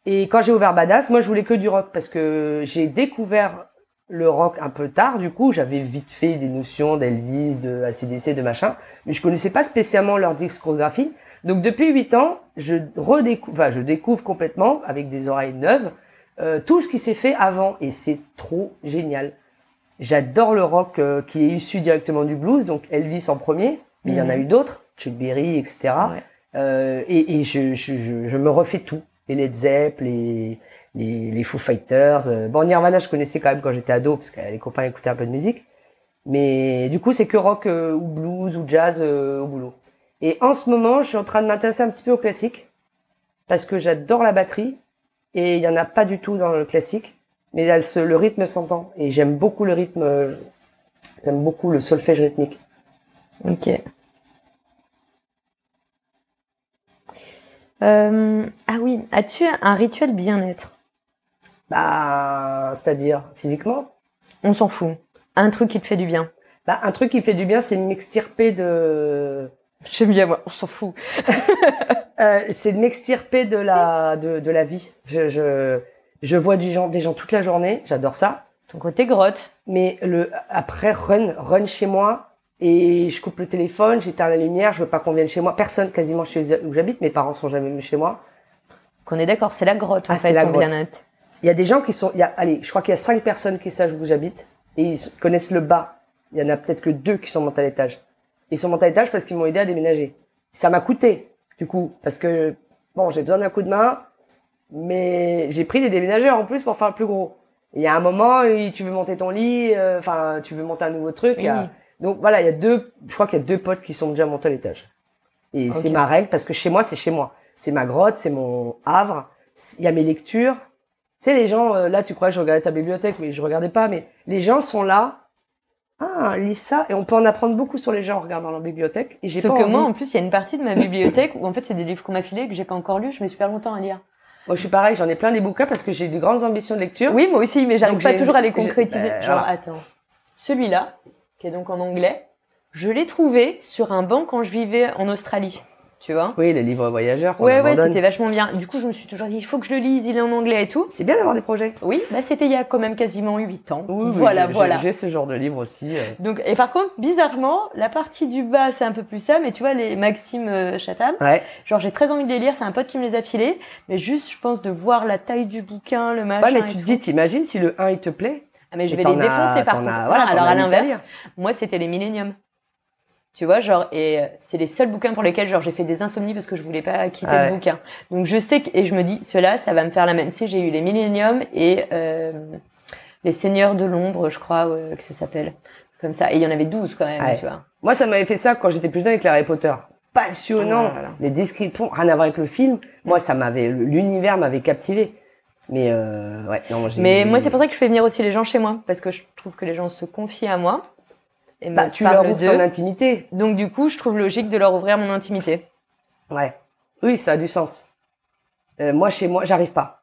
Et quand j'ai ouvert Badass, moi je voulais que du rock parce que j'ai découvert le rock un peu tard, du coup, j'avais vite fait des notions d'Elvis, de ACDC, de machin, mais je connaissais pas spécialement leur discographie. Donc depuis 8 ans, je redécouvre, enfin, je découvre complètement, avec des oreilles neuves, euh, tout ce qui s'est fait avant, et c'est trop génial. J'adore le rock euh, qui est issu directement du blues, donc Elvis en premier, mais il y en a
Mhm.
eu d'autres, Chuck Berry, etc.
Ouais.
Euh, et et je, je, je, je me refais tout, les Led Zepp, les, les, les Foo Fighters. euh, Bon, Nirvana, je connaissais quand même quand j'étais ado, parce que les copains écoutaient un peu de musique. Mais du coup, c'est que rock euh, ou blues ou jazz euh, au boulot. Et en ce moment, je suis en train de m'intéresser un petit peu au classique, parce que j'adore la batterie, et il y en a pas du tout dans le classique, mais le rythme s'entend. Et j'aime beaucoup le rythme, j'aime beaucoup le solfège rythmique.
Ok. Euh, ah oui, as-tu un rituel bien-être?
Bah, c'est-à-dire physiquement?
On s'en fout. Un truc qui te fait du bien.
Bah, un truc qui fait du bien, c'est de m'extirper de,
J'aime bien moi, on s'en fout.
euh, c'est de m'extirper de la, de, de la vie. Je, je, je vois du gens, des gens toute la journée, j'adore ça.
Ton côté grotte.
Mais le, après, run, run chez moi, et je coupe le téléphone, j'éteins la lumière, je veux pas qu'on vienne chez moi. Personne quasiment chez où j'habite, mes parents sont jamais venus chez moi.
Qu'on est d'accord, c'est la grotte en
Ah, c'est
fait,
la
ton
grotte. Il y a des gens qui sont, il y a, allez, je crois qu'il y a cinq personnes qui savent où j'habite, et ils connaissent le bas. Il y en a peut-être que deux qui sont montés à l'étage. Ils sont montés à l'étage parce qu'ils m'ont aidé à déménager. Ça m'a coûté, du coup, parce que, bon, j'ai besoin d'un coup de main, mais j'ai pris des déménageurs en plus pour faire le plus gros. Il y a un moment, tu veux monter ton lit, euh, enfin, tu veux monter un nouveau truc. a-
Oui.
Donc voilà, il y a deux, je crois qu'il y a deux potes qui sont déjà montés à l'étage. Et c'est ma règle parce que chez moi, c'est chez moi. C'est ma grotte, c'est mon havre. Il y a mes lectures. Tu sais, les gens, euh, là, tu crois que je regardais ta bibliothèque, mais je regardais pas. Mais les gens sont là. Ah, lis ça. Et on peut en apprendre beaucoup sur les gens en regardant leur bibliothèque. Et j'ai pas
Sauf que
envie.
moi, en plus, il y a une partie de ma bibliothèque où en fait, c'est des livres qu'on m'a filés que j'ai pas encore lus. Je mets super longtemps à lire.
Moi, je suis pareil. J'en ai plein des bouquins parce que j'ai de grandes ambitions de lecture.
Oui, moi aussi, mais j'arrive
Donc,
pas toujours à les concrétiser.
ben,
Genre, attends. Celui-là, qui est donc en anglais, je l'ai trouvé sur un banc quand je vivais en Australie. Tu vois
Oui, les livres voyageurs.
Ouais, ouais, c'était vachement bien. Du coup, je me suis toujours dit, il faut que je le lise, il est en anglais et tout.
C'est bien d'avoir des projets.
Oui, bah c'était il y a quand même quasiment 8 ans.
Oui,
voilà,
j'ai-
voilà.
J'ai ce genre de livre aussi. euh.
Donc, et par contre, bizarrement, la partie du bas, c'est un peu plus ça, mais tu vois, les Maxime euh, Chatham,
Ouais.
genre j'ai très envie de les lire, c'est un pote qui me les a filés, mais juste, je pense, de voir la taille du bouquin, le machin.
Ouais, mais
et
tu te
tout.
dis, t'imagines si le 1 il te plaît?
Ah, mais je vais les défoncer par
t'en
contre.
as-
Voilà, alors à l'inverse, moi c'était les Millennium. Tu vois, genre, et euh, c'est les seuls bouquins pour lesquels, genre, j'ai fait des insomnies parce que je voulais pas quitter
Ah
le
ouais.
bouquin. Donc je sais que, et je me dis, cela, ça va me faire la même. Si j'ai eu les Millennium et euh, les Seigneurs de l'ombre, je crois euh, que ça s'appelle. Comme ça. Et il y en avait 12 quand même,
Ouais.
tu vois.
Moi, ça m'avait fait ça quand j'étais plus jeune avec Harry Potter. Passionnant.
Ah, voilà.
Les descriptions, rien à voir avec le film. Moi, ça m'avait, l'univers m'avait captivé. Mais euh, ouais, non, j'ai-
Mais moi, c'est pour ça que je fais venir aussi les gens chez moi, parce que je trouve que les gens se confient à moi. Et me
Bah, tu leur ouvres ton intimité.
Donc du coup, je trouve logique de leur ouvrir mon intimité.
Ouais. Oui, ça a du sens. Euh, moi, chez moi, j'arrive pas.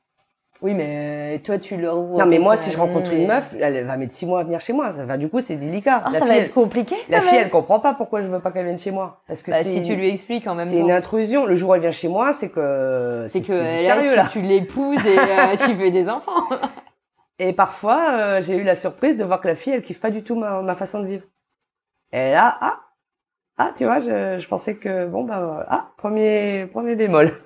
Oui, mais euh, toi, tu leur ouvres.
non, mais moi, si je rencontre une meuf, elle va mettre six mois à venir chez moi. Ça va, du coup, c'est délicat.
Ah,
la
ça
fille,
va être compliqué.
la fille, elle comprend pas pourquoi je veux pas qu'elle vienne chez moi. Parce que
Bah,
c'est
si tu lui expliques en même
c'est
temps.
une intrusion. Le jour où elle vient chez moi, c'est que
C'est que
du
là,
sérieux
tu, l'épouses et euh, tu veux des enfants.
Et parfois, euh, j'ai eu la surprise de voir que la fille, elle kiffe pas du tout ma, ma façon de vivre. Et là, ah, ah, tu vois, je, je pensais que bon bah ah, premier, premier bémol.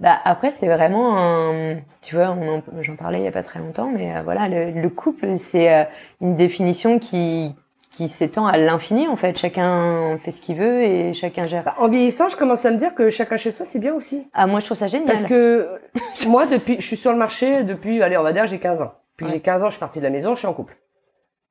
Bah après c'est vraiment un, tu vois, j'en parlais il y a pas très longtemps, mais euh, voilà, le, le couple c'est euh, une définition qui qui s'étend à l'infini en fait. Chacun fait ce qu'il veut et chacun gère.
Bah, en vieillissant, je commence à me dire que chacun chez soi, c'est bien aussi.
Ah moi je trouve ça génial.
Parce que moi, depuis, je suis sur le marché depuis, allez, on va dire, j'ai 15 ans. Puis
Ouais.
j'ai 15 ans, je suis partie de la maison, je suis en couple.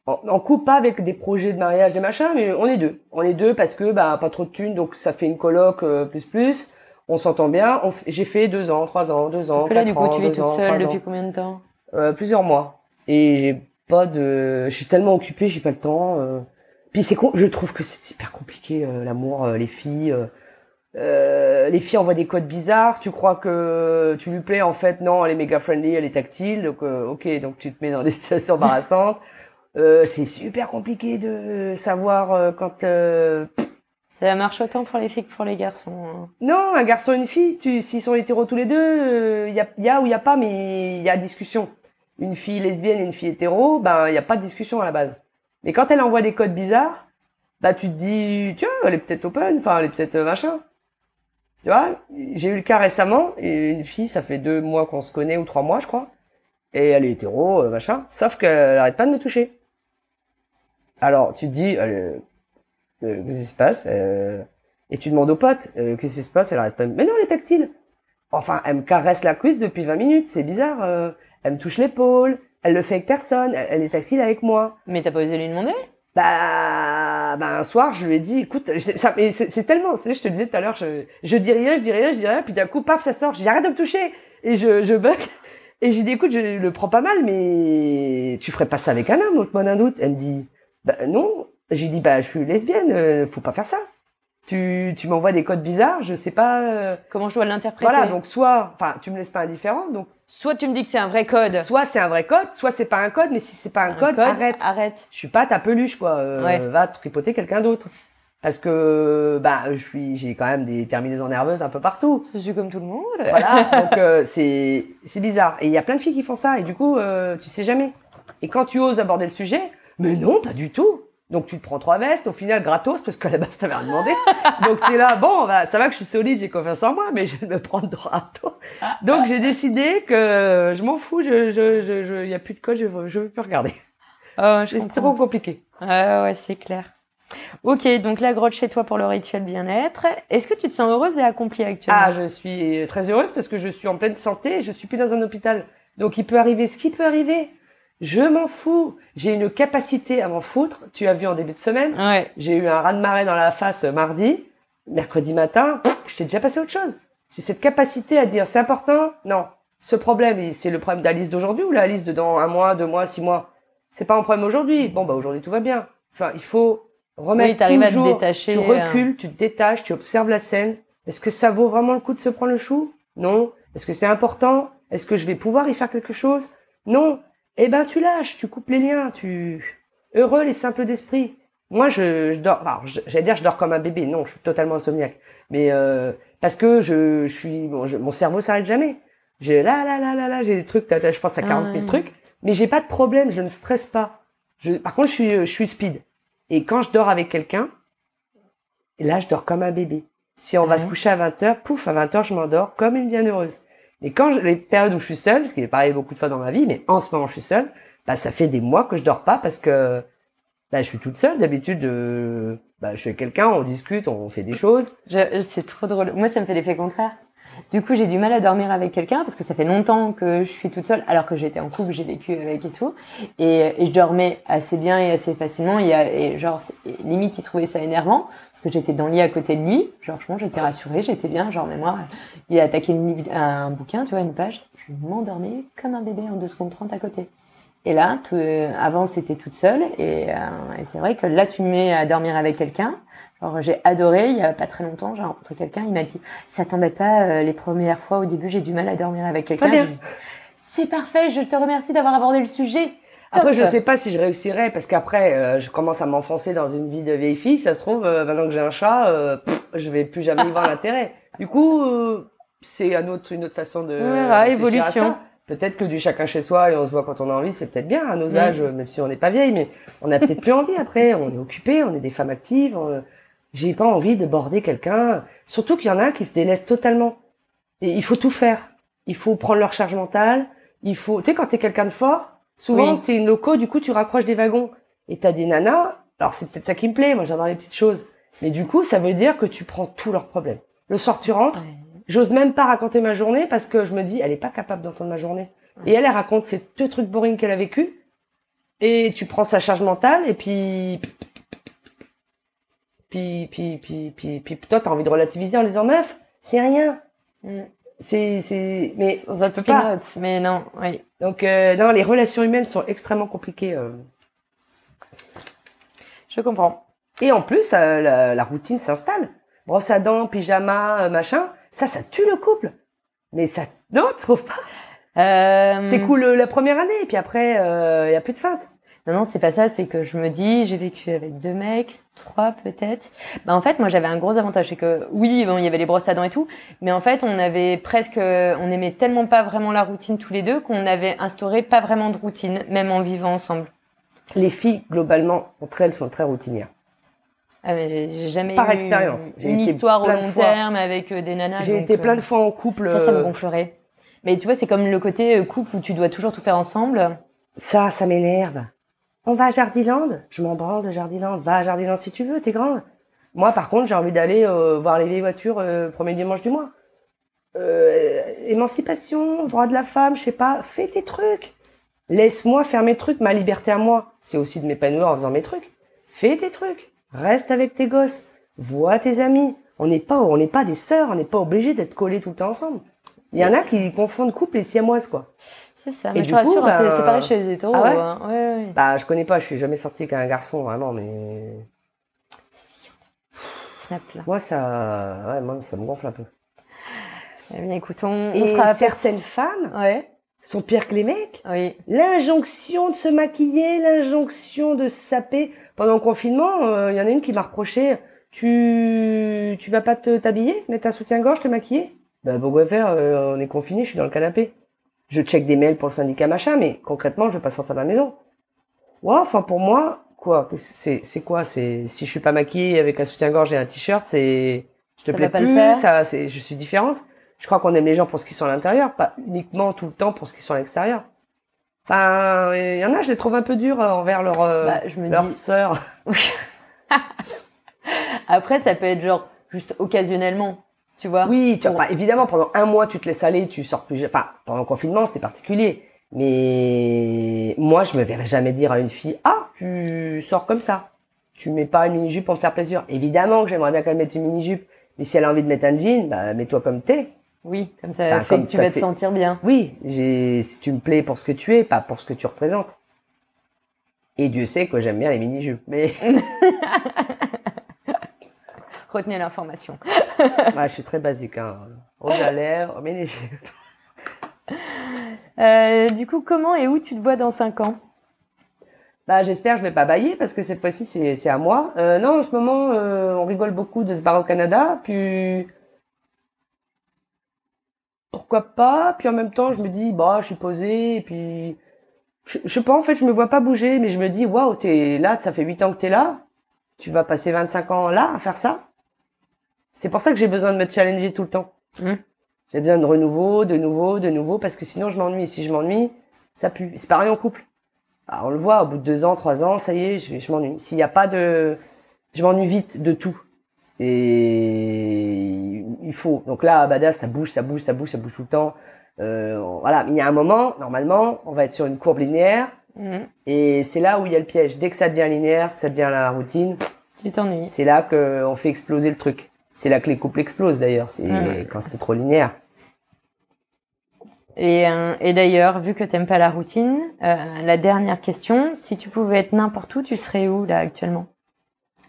En, en couple, pas avec des projets de mariage, des machins, mais on est deux. On est deux parce que, bah, pas trop de thunes, donc ça fait une coloc euh, plus plus. On s'entend bien. On f- J'ai fait deux ans, trois ans, deux ans,
que là du coup
ans,
tu vis toute
ans,
seule depuis
ans.
combien de temps?
Euh, plusieurs mois. Et j'ai pas de, je suis tellement occupée, j'ai pas le temps. euh. Puis c'est con, je trouve que c'est super compliqué euh, l'amour, euh, les filles. euh. Euh, les filles envoient des codes bizarres. Tu crois que tu lui plais, en fait non, elle est méga friendly, elle est tactile. Donc euh, ok, donc tu te mets dans des situations embarrassantes. Euh, c'est super compliqué de savoir euh, quand. euh,
Ça marche autant pour les filles que pour les garçons. hein.
Non, un garçon et une fille, s'ils sont hétéros tous les deux, il y, a, y a ou il y a pas, mais il y a discussion. une fille lesbienne et une fille hétéro, ben il y a pas de discussion à la base. Mais quand elle envoie des codes bizarres, bah tu te dis tiens, elle est peut-être open, enfin elle est peut-être euh, machin. Tu vois, j'ai eu le cas récemment, et une fille, ça fait deux mois qu'on se connaît ou trois mois, je crois, et elle est hétéro, euh, machin, sauf qu'elle arrête pas de me toucher. Alors tu te dis, euh, euh, qu'est-ce qui se passe euh, Et tu demandes au pote, euh, qu'est-ce qui se passe Elle arrête pas. Mais non, elle est tactile. Enfin, elle me caresse la cuisse depuis 20 minutes, c'est bizarre. elle me touche l'épaule, elle le fait avec personne, elle, elle est tactile avec moi.
Mais t'as pas osé lui demander?
Bah, bah un soir, je lui ai dit, écoute, c'est c'est tellement, tu sais, je te le disais tout à l'heure, je, je dis rien, je dis rien, je dis rien, puis d'un coup, paf, ça sort, je dis arrête de me toucher, et je, je bug, et je lui dis écoute, je le prends pas mal, mais tu ferais pas ça avec un homme, au moins d'un doute. Elle me dit, bah non, j'ai dit bah je suis lesbienne, euh, faut pas faire ça. Tu, tu m'envoies des codes bizarres, je sais pas. euh,
Comment je dois l'interpréter
Voilà, donc soit, enfin, tu me laisses pas indifférent, donc
Soit tu me dis que c'est un vrai code.
soit c'est un vrai code, soit c'est pas un code, mais si c'est pas un, code, arrête
Arrête.
je suis pas ta peluche quoi euh,
Ouais.
va tripoter quelqu'un d'autre parce que bah je suis j'ai quand même des terminaisons nerveuses un peu partout
Je suis comme tout le monde.
voilà donc euh, c'est c'est bizarre et il y a plein de filles qui font ça et du coup euh, tu sais jamais et quand tu oses aborder le sujet mais non pas du tout donc tu te prends trois vestes au final gratos parce qu'à la base t'avais rien demandé donc t'es là bon bah, ça va que je suis solide j'ai confiance en moi mais je vais me prendre gratos donc j'ai décidé que je m'en fous je je je je- y a plus de code je veux je veux plus regarder
Oh, je
c'est trop compliqué
Ah ouais, c'est clair. Ok, donc la grotte chez toi pour le rituel bien-être. Est-ce que tu te sens heureuse et accomplie actuellement?
Ah, je suis très heureuse parce que je suis en pleine santé et je suis plus dans un hôpital. Donc il peut arriver ce qui peut arriver. Je m'en fous. J'ai une capacité à m'en foutre. Tu as vu en début de semaine.
Ouais.
J'ai eu un raz-de-marée dans la face euh, mardi. Mercredi matin, je t'ai déjà passé à autre chose. J'ai cette capacité à dire c'est important? Non. Ce problème, c'est le problème d'Alice d'aujourd'hui ou l'Alice de dans un mois, deux mois, six mois? C'est pas un problème aujourd'hui. Bon, bah aujourd'hui tout va bien. Enfin, il faut remettre
Oui, t'arrives à te
toujours.
détacher,
Tu
euh.
recules, tu te détaches, tu observes la scène. Est-ce que ça vaut vraiment le coup de se prendre le chou? Non. Est-ce que c'est important? Est-ce que je vais pouvoir y faire quelque chose? Non. Eh ben, tu lâches, tu coupes les liens, tu heureux les simples d'esprit. Moi, je, je dors. Alors, j'allais dire, je dors comme un bébé. Non, je suis totalement insomniaque. Mais euh, parce que je, je suis, bon, je- mon cerveau s'arrête jamais. J'ai là, là, là, là, là, j'ai des trucs. Je pense à 40 000
Ah.
trucs. Mais j'ai pas de problème. Je ne stresse pas. Je, par contre, je suis, je suis speed. Et quand je dors avec quelqu'un, là, je dors comme un bébé. Si on va se coucher à 20h, pouf, à 20h, je m'endors comme une bienheureuse. Mais quand je- les périodes où je suis seule, ce qui est pareil beaucoup de fois dans ma vie, mais en ce moment je suis seule, bah ça fait des mois que je dors pas parce que bah, je suis toute seule. D'habitude, euh, bah, je suis quelqu'un, on discute, on fait des choses.
C'est trop drôle. Moi, ça me fait l'effet contraire. Du coup, j'ai du mal à dormir avec quelqu'un parce que ça fait longtemps que je suis toute seule, alors que j'étais en couple, j'ai vécu avec et tout. Et, et je dormais assez bien et assez facilement. Et, et genre, limite, il trouvait ça énervant parce que j'étais dans le lit à côté de lui. Genre, je j'étais rassurée, j'étais bien. Genre, mais moi, il a attaqué un bouquin, tu vois, une page. Je m'endormais comme un bébé en 2 secondes 30 à côté. Et là, tout- euh, avant, c'était toute seule. Et, euh, et c'est vrai que là, tu me mets à dormir avec quelqu'un. Genre, j'ai adoré. Il y a pas très longtemps, j'ai rencontré quelqu'un. Il m'a dit, ça t'embête pas euh, les premières fois au début, j'ai du mal à dormir avec quelqu'un. C'est parfait. Je te remercie d'avoir abordé le sujet.
Après, je sais pas si je réussirais parce qu'après, euh, je commence à m'enfoncer dans une vie de vieille fille. Ça se trouve, euh, maintenant que j'ai un chat, euh, pff, je vais plus jamais y voir l'intérêt. Du coup, euh, c'est un autre, une autre façon de. Réfléchir à
évolution.
Peut-être que du chacun chez soi et on se voit quand on a envie, c'est peut-être bien à nos
Mm.
âges, même si on n'est pas vieille, mais on a peut-être plus envie après. On est occupé, on est des femmes actives. on- J'ai pas envie de border quelqu'un. Surtout qu'il y en a qui se délaissent totalement. Et il faut tout faire. Il faut prendre leur charge mentale. Il faut, tu sais, quand t'es quelqu'un de fort, souvent
Oui.
t'es une loco, du coup tu raccroches des wagons. Et t'as des nanas. Alors c'est peut-être ça qui me plaît. Moi j'adore les petites choses. Mais du coup, ça veut dire que tu prends tous leurs problèmes. Le soir tu rentres. J'ose même pas raconter ma journée parce que je me dis, elle est pas capable d'entendre ma journée. Et elle, elle raconte ces deux trucs boring qu'elle a vécu. Et tu prends sa charge mentale et puis, puis, puis, puis, puis, puis, toi, t'as envie de relativiser en disant, meuf, c'est rien.
Mm.
C'est, c'est, mais
Ça te
pas.
notes, mais non, oui.
Donc, euh, non, les relations humaines sont extrêmement compliquées. euh.
Je comprends.
Et en plus, euh, la, la routine s'installe. Brosse à dents, pyjama, machin. Ça, ça tue le couple. Mais ça, non, tu trouves pas?
Euh,
C'est cool euh, la première année, et puis après, il y a plus de feinte.
Non, non, c'est pas ça. C'est que je me dis, j'ai vécu avec deux mecs, trois peut-être. Bah, en fait, moi, j'avais un gros avantage, c'est que oui, bon, il y avait les brosses à dents et tout, mais en fait, on avait presque, on aimait tellement pas vraiment la routine tous les deux qu'on avait instauré pas vraiment de routine, même en vivant ensemble.
Les filles, globalement, entre elles, sont très routinières.
Ah, j'ai- jamais
Par
eu
expérience.
Une histoire au
plein
long terme avec euh, des nanas.
J'ai été plein
euh,
de fois en couple.
Ça, ça me
euh,
gonflerait. Mais tu vois, c'est comme le côté couple où tu dois toujours tout faire ensemble.
Ça, ça m'énerve. On va à Jardiland? Je m'en branle de Jardiland. Va à Jardiland si tu veux, t'es grande. Moi, par contre, j'ai envie d'aller euh, voir les vieilles voitures euh, premier dimanche du mois. Euh, émancipation, droit de la femme, je sais pas. Fais tes trucs. Laisse-moi faire mes trucs, ma liberté à moi. C'est aussi de m'épanouir en faisant mes trucs. Fais tes trucs. Reste avec tes gosses. Vois tes amis. On n'est pas, on n'est pas des sœurs. On n'est pas obligé d'être collés tout le temps ensemble. Il y en a qui confondent couple et siamoise, quoi.
C'est ça.
Et
Mais
du
je rassure,
coup,
c'est
bah,
c'est pareil chez les hétéros.
ah ouais
hein. ouais, ouais.
Bah, je connais pas, je suis jamais sorti avec un garçon, vraiment, mais
a plein.
moi, ça, ouais, moi, ça me gonfle un peu.
Eh bien, écoute, on, on
Et
fera
certaines femmes
Ouais.
Sont pires que les mecs.
Oui.
L'injonction de se maquiller, l'injonction de se saper. Pendant le confinement, euh, il y en a une qui m'a reproché, tu, tu vas pas te t'habiller, mettre un soutien-gorge, te maquiller? Bah, pourquoi faire, euh, on est confiné, je suis dans le canapé. Je check des mails pour le syndicat machin, mais concrètement, je veux pas sortir de la maison. Ouais, enfin, pour moi, quoi, c'est, c'est quoi, c'est, si je suis pas maquillée avec un soutien-gorge et un t-shirt, c'est, je te
Ça
plais
va pas le
plus,
faire.
ça, c'est, je suis différente. Je crois qu'on aime les gens pour ce qu'ils sont à l'intérieur, pas uniquement tout le temps pour ce qu'ils sont à l'extérieur. Enfin, il y en a, je les trouve un peu durs euh, envers leur, euh,
Bah, je me
leur
dis.
sœur.
Après, ça peut être genre juste occasionnellement, tu vois.
Oui, tu vois, pas, évidemment, pendant un mois, tu te laisses aller, tu sors plus. Enfin, pendant le confinement, c'était particulier. Mais moi, je me verrais jamais dire à une fille, ah, tu sors comme ça. Tu mets pas une mini-jupe pour me faire plaisir. Évidemment que j'aimerais bien qu'elle mette une mini-jupe. Mais si elle a envie de mettre un jean, bah, mets-toi comme t'es.
Oui, comme ça
Enfin,
fait
comme
que tu vas te
fait-
sentir bien.
Oui, si tu me plais pour ce que tu es, pas pour ce que tu représentes. Et Dieu sait que j'aime bien les mini-jupes. Mais,
Retenez l'information.
ouais, je suis très basique, hein. Rouge à lèvres, mini-jupes.
Euh, du coup, comment et où tu te vois dans 5 ans?
Bah, j'espère que je vais pas bailler parce que cette fois-ci c'est c'est à moi. Euh, non, en ce moment, euh, on rigole beaucoup de se barrer au Canada, puis pourquoi pas. Puis en même temps, je me dis bah, je suis posée et puis je, je sais pas en fait, je me vois pas bouger, mais je me dis waouh, t'es là, ça fait 8 ans que t'es là, tu vas passer 25 ans là à faire ça. C'est pour ça que j'ai besoin de me challenger tout le temps.
Hmm.
J'ai besoin de renouveau, de nouveau, de nouveau, parce que sinon je m'ennuie. Si je m'ennuie, ça pue. C'est pareil en couple. On le voit, au bout de deux ans, trois ans, ça y est, je, je m'ennuie. S'il n'y a pas de... Je m'ennuie vite de tout. Et il faut... Donc là, à Badass, ça bouge, ça bouge, ça bouge, ça bouge tout le temps. Euh, voilà, il y a un moment, normalement, on va être sur une courbe linéaire,
Mhm.
et c'est là où il y a le piège. Dès que ça devient linéaire, ça devient la routine,
Tu t'ennuies.
c'est là qu'on fait exploser le truc. C'est là que les couples explosent d'ailleurs, c'est quand c'est trop linéaire.
Et, euh, et d'ailleurs, vu que t'aimes pas la routine, euh, la dernière question, si tu pouvais être n'importe où, tu serais où là actuellement?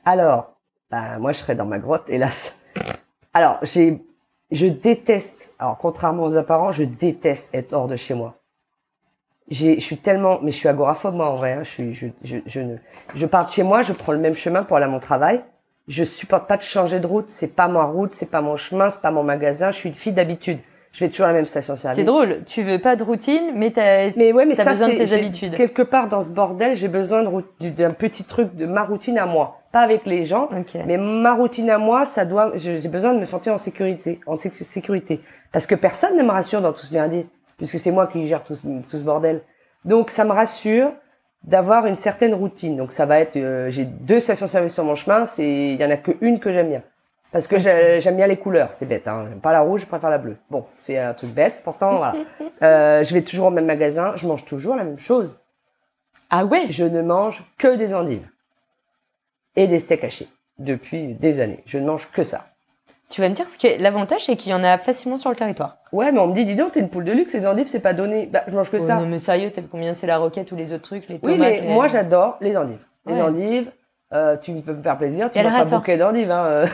Alors, bah, moi, je serais dans ma grotte, hélas. Alors, j'ai, je déteste, alors, contrairement aux apparents, je déteste être hors de chez moi. J'ai, je suis tellement, mais je suis agoraphobe, moi, en vrai, hein. je suis, je, je, je ne, je pars de chez moi, je prends le même chemin pour aller à mon travail. Je supporte pas de changer de route, c'est pas ma route, c'est pas mon chemin, c'est pas mon magasin, je suis une fille d'habitude. Je vais toujours à la même station-service.
C'est drôle, tu veux pas de routine, mais t'as...
Mais ouais, mais
T'as
ça,
besoin de tes habitudes.
Quelque part dans ce bordel, j'ai besoin d'un petit truc de ma routine à moi, pas avec les gens,
Ok.
mais ma routine à moi, ça doit. J'ai besoin de me sentir en sécurité, en sé- sécurité, parce que personne ne me rassure dans tout ce merdier, puisque c'est moi qui gère tout ce, tout ce bordel. Donc ça me rassure d'avoir une certaine routine. Donc ça va être, euh, j'ai deux stations-service sur mon chemin, c'est, il y en a que une que j'aime bien. Parce que j'ai- j'aime bien les couleurs, c'est bête, hein. J'aime pas la rouge, je préfère la bleue. Bon, c'est un truc bête, pourtant, voilà. Euh, je vais toujours au même magasin, je mange toujours la même chose.
Ah ouais?
Je ne mange que des endives. Et des steaks hachés. Depuis des années. Je ne mange que ça.
Tu vas me dire, ce qui est... l'avantage, c'est qu'il y en a facilement sur le territoire.
Ouais, mais on me dit, dis donc, t'es une poule de luxe, les endives, c'est pas donné. Bah, je mange que
Oh,
ça.
non mais sérieux, t'as combien c'est la roquette ou les autres trucs, les
oui,
tomates
mais
les-
moi, j'adore les endives. Les
Ouais.
endives, euh, tu peux me faire plaisir, tu manges un bouquet d'endives, hein. euh.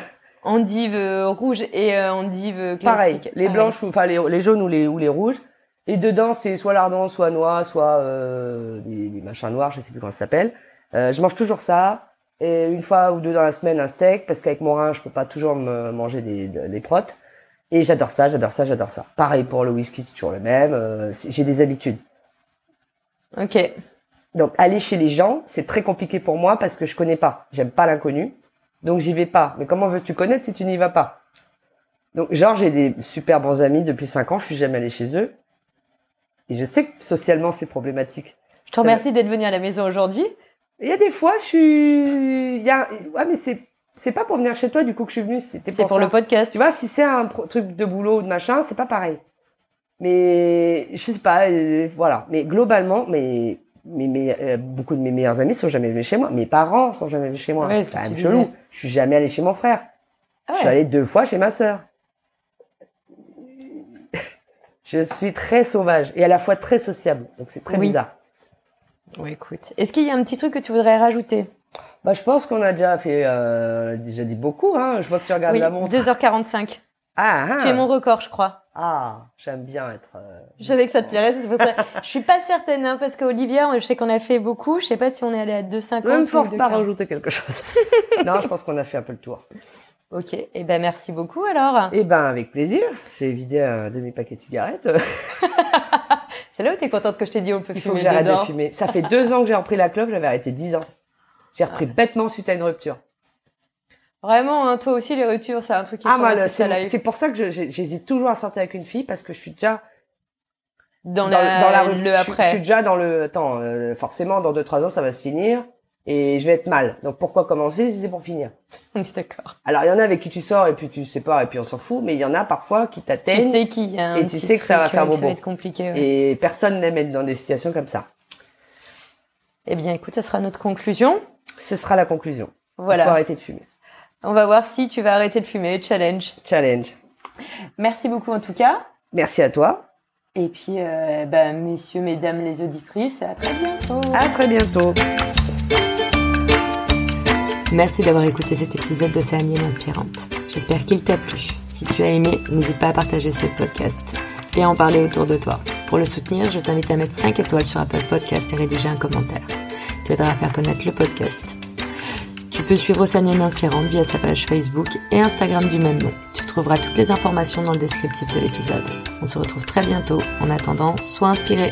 Endive euh, rouge et euh, endive euh,
Pareil.
classique.
Les blanches ou, enfin, les, les jaunes ou les, ou les rouges. Et dedans, c'est soit lardon, soit noix, soit euh, des, des machins noirs, je sais plus comment ça s'appelle. Euh, je mange toujours ça. Et une fois ou deux dans la semaine, un steak, parce qu'avec mon rein, je peux pas toujours me manger des, des protes. Et j'adore ça, j'adore ça, j'adore ça. Pareil pour le whisky, c'est toujours le même. euh, J'ai des habitudes.
Ok.
Donc aller chez les gens, c'est très compliqué pour moi parce que je connais pas. J'aime pas l'inconnu. Donc j'y vais pas. Mais comment veux-tu connaître si tu n'y vas pas? Donc genre j'ai des super bons amis depuis 5 ans, je suis jamais allé chez eux. Et je sais que socialement c'est problématique.
Je te remercie d'être venu à la maison aujourd'hui.
Il y a des fois je suis il y a ouais mais c'est c'est pas pour venir chez toi du coup que je suis venue, c'était
C'est
pour,
le podcast.
Tu vois, si c'est un truc de boulot ou de machin, c'est pas pareil. Mais je sais pas, euh, voilà. Mais globalement, mes, mes, mes- euh, beaucoup de mes meilleurs amis sont jamais venus chez moi. Mes parents sont jamais venus chez moi.
Ouais,
c'est quand même chelou. Je suis jamais allé chez mon frère.
Ah
Je suis allé deux fois chez ma sœur. je suis très sauvage et à la fois très sociable. Donc c'est très
Oui.
bizarre.
Ouais, écoute. Est-ce qu'il y a un petit truc que tu voudrais rajouter?
Bah, je pense qu'on a déjà fait, euh, déjà dit beaucoup. Hein. Je vois que tu regardes
Oui,
la montre.
2h45.
Ah, ah.
Tu es mon record, je crois.
Ah, j'aime bien être. euh,
Je savais que ça te plairait. pour ça. je suis pas certaine, hein, parce qu'Olivia, je sais qu'on a fait beaucoup. Je sais pas si on est allé à 2,50.
Ne me
ou
force pas à
2,40.
rajouter quelque chose. non, je pense qu'on a fait un peu le tour.
Ok. Et ben, merci beaucoup, alors.
Eh ben, avec plaisir. J'ai vidé un demi-paquet de cigarettes.
C'est là où t'es contente que je t'ai dit on peut
Il faut que
fumer
j'arrête de fumer. Ça fait deux ans que j'ai repris la clope, j'avais arrêté dix ans. J'ai repris bêtement suite à une rupture.
Vraiment, hein, toi aussi, les ruptures, c'est un truc qui
Ah, mal, c'est pour ça que j'hésite toujours à sortir avec une fille parce que je suis déjà
Dans,
dans,
la,
dans la rupture.
le
Je, suis- je
après.
suis déjà dans le. Attends, euh, forcément, dans deux trois ans, ça va se finir et je vais être mal. Donc pourquoi commencer si c'est pour finir?
On est d'accord.
Alors il y en a avec qui tu sors et puis tu sais pas et puis on s'en fout, mais il y en a parfois qui
Tu
t'atteignent
sais qu'il y a un
et tu sais que ça va faire
euh, que ça va être compliqué. ouais.
et personne n'aime être dans des situations comme ça.
Eh bien, écoute, ça sera notre conclusion.
Ce sera la conclusion. Il faut
Voilà.
arrêter de fumer.
On va voir si tu vas arrêter de fumer. Challenge.
Challenge.
Merci beaucoup en tout cas.
Merci à toi.
Et puis, euh, bah, messieurs, mesdames les auditrices, à très bientôt.
À très bientôt.
Merci d'avoir écouté cet épisode d'Océanienne Inspirante. J'espère qu'il t'a plu. Si tu as aimé, n'hésite pas à partager ce podcast et à en parler autour de toi. Pour le soutenir, je t'invite à mettre 5 étoiles sur Apple Podcast et rédiger un commentaire. Tu aideras à faire connaître le podcast. Tu peux suivre Océanienne Inspirante via sa page Facebook et Instagram du même nom. Tu trouveras toutes les informations dans le descriptif de l'épisode. On se retrouve très bientôt. En attendant, sois inspiré.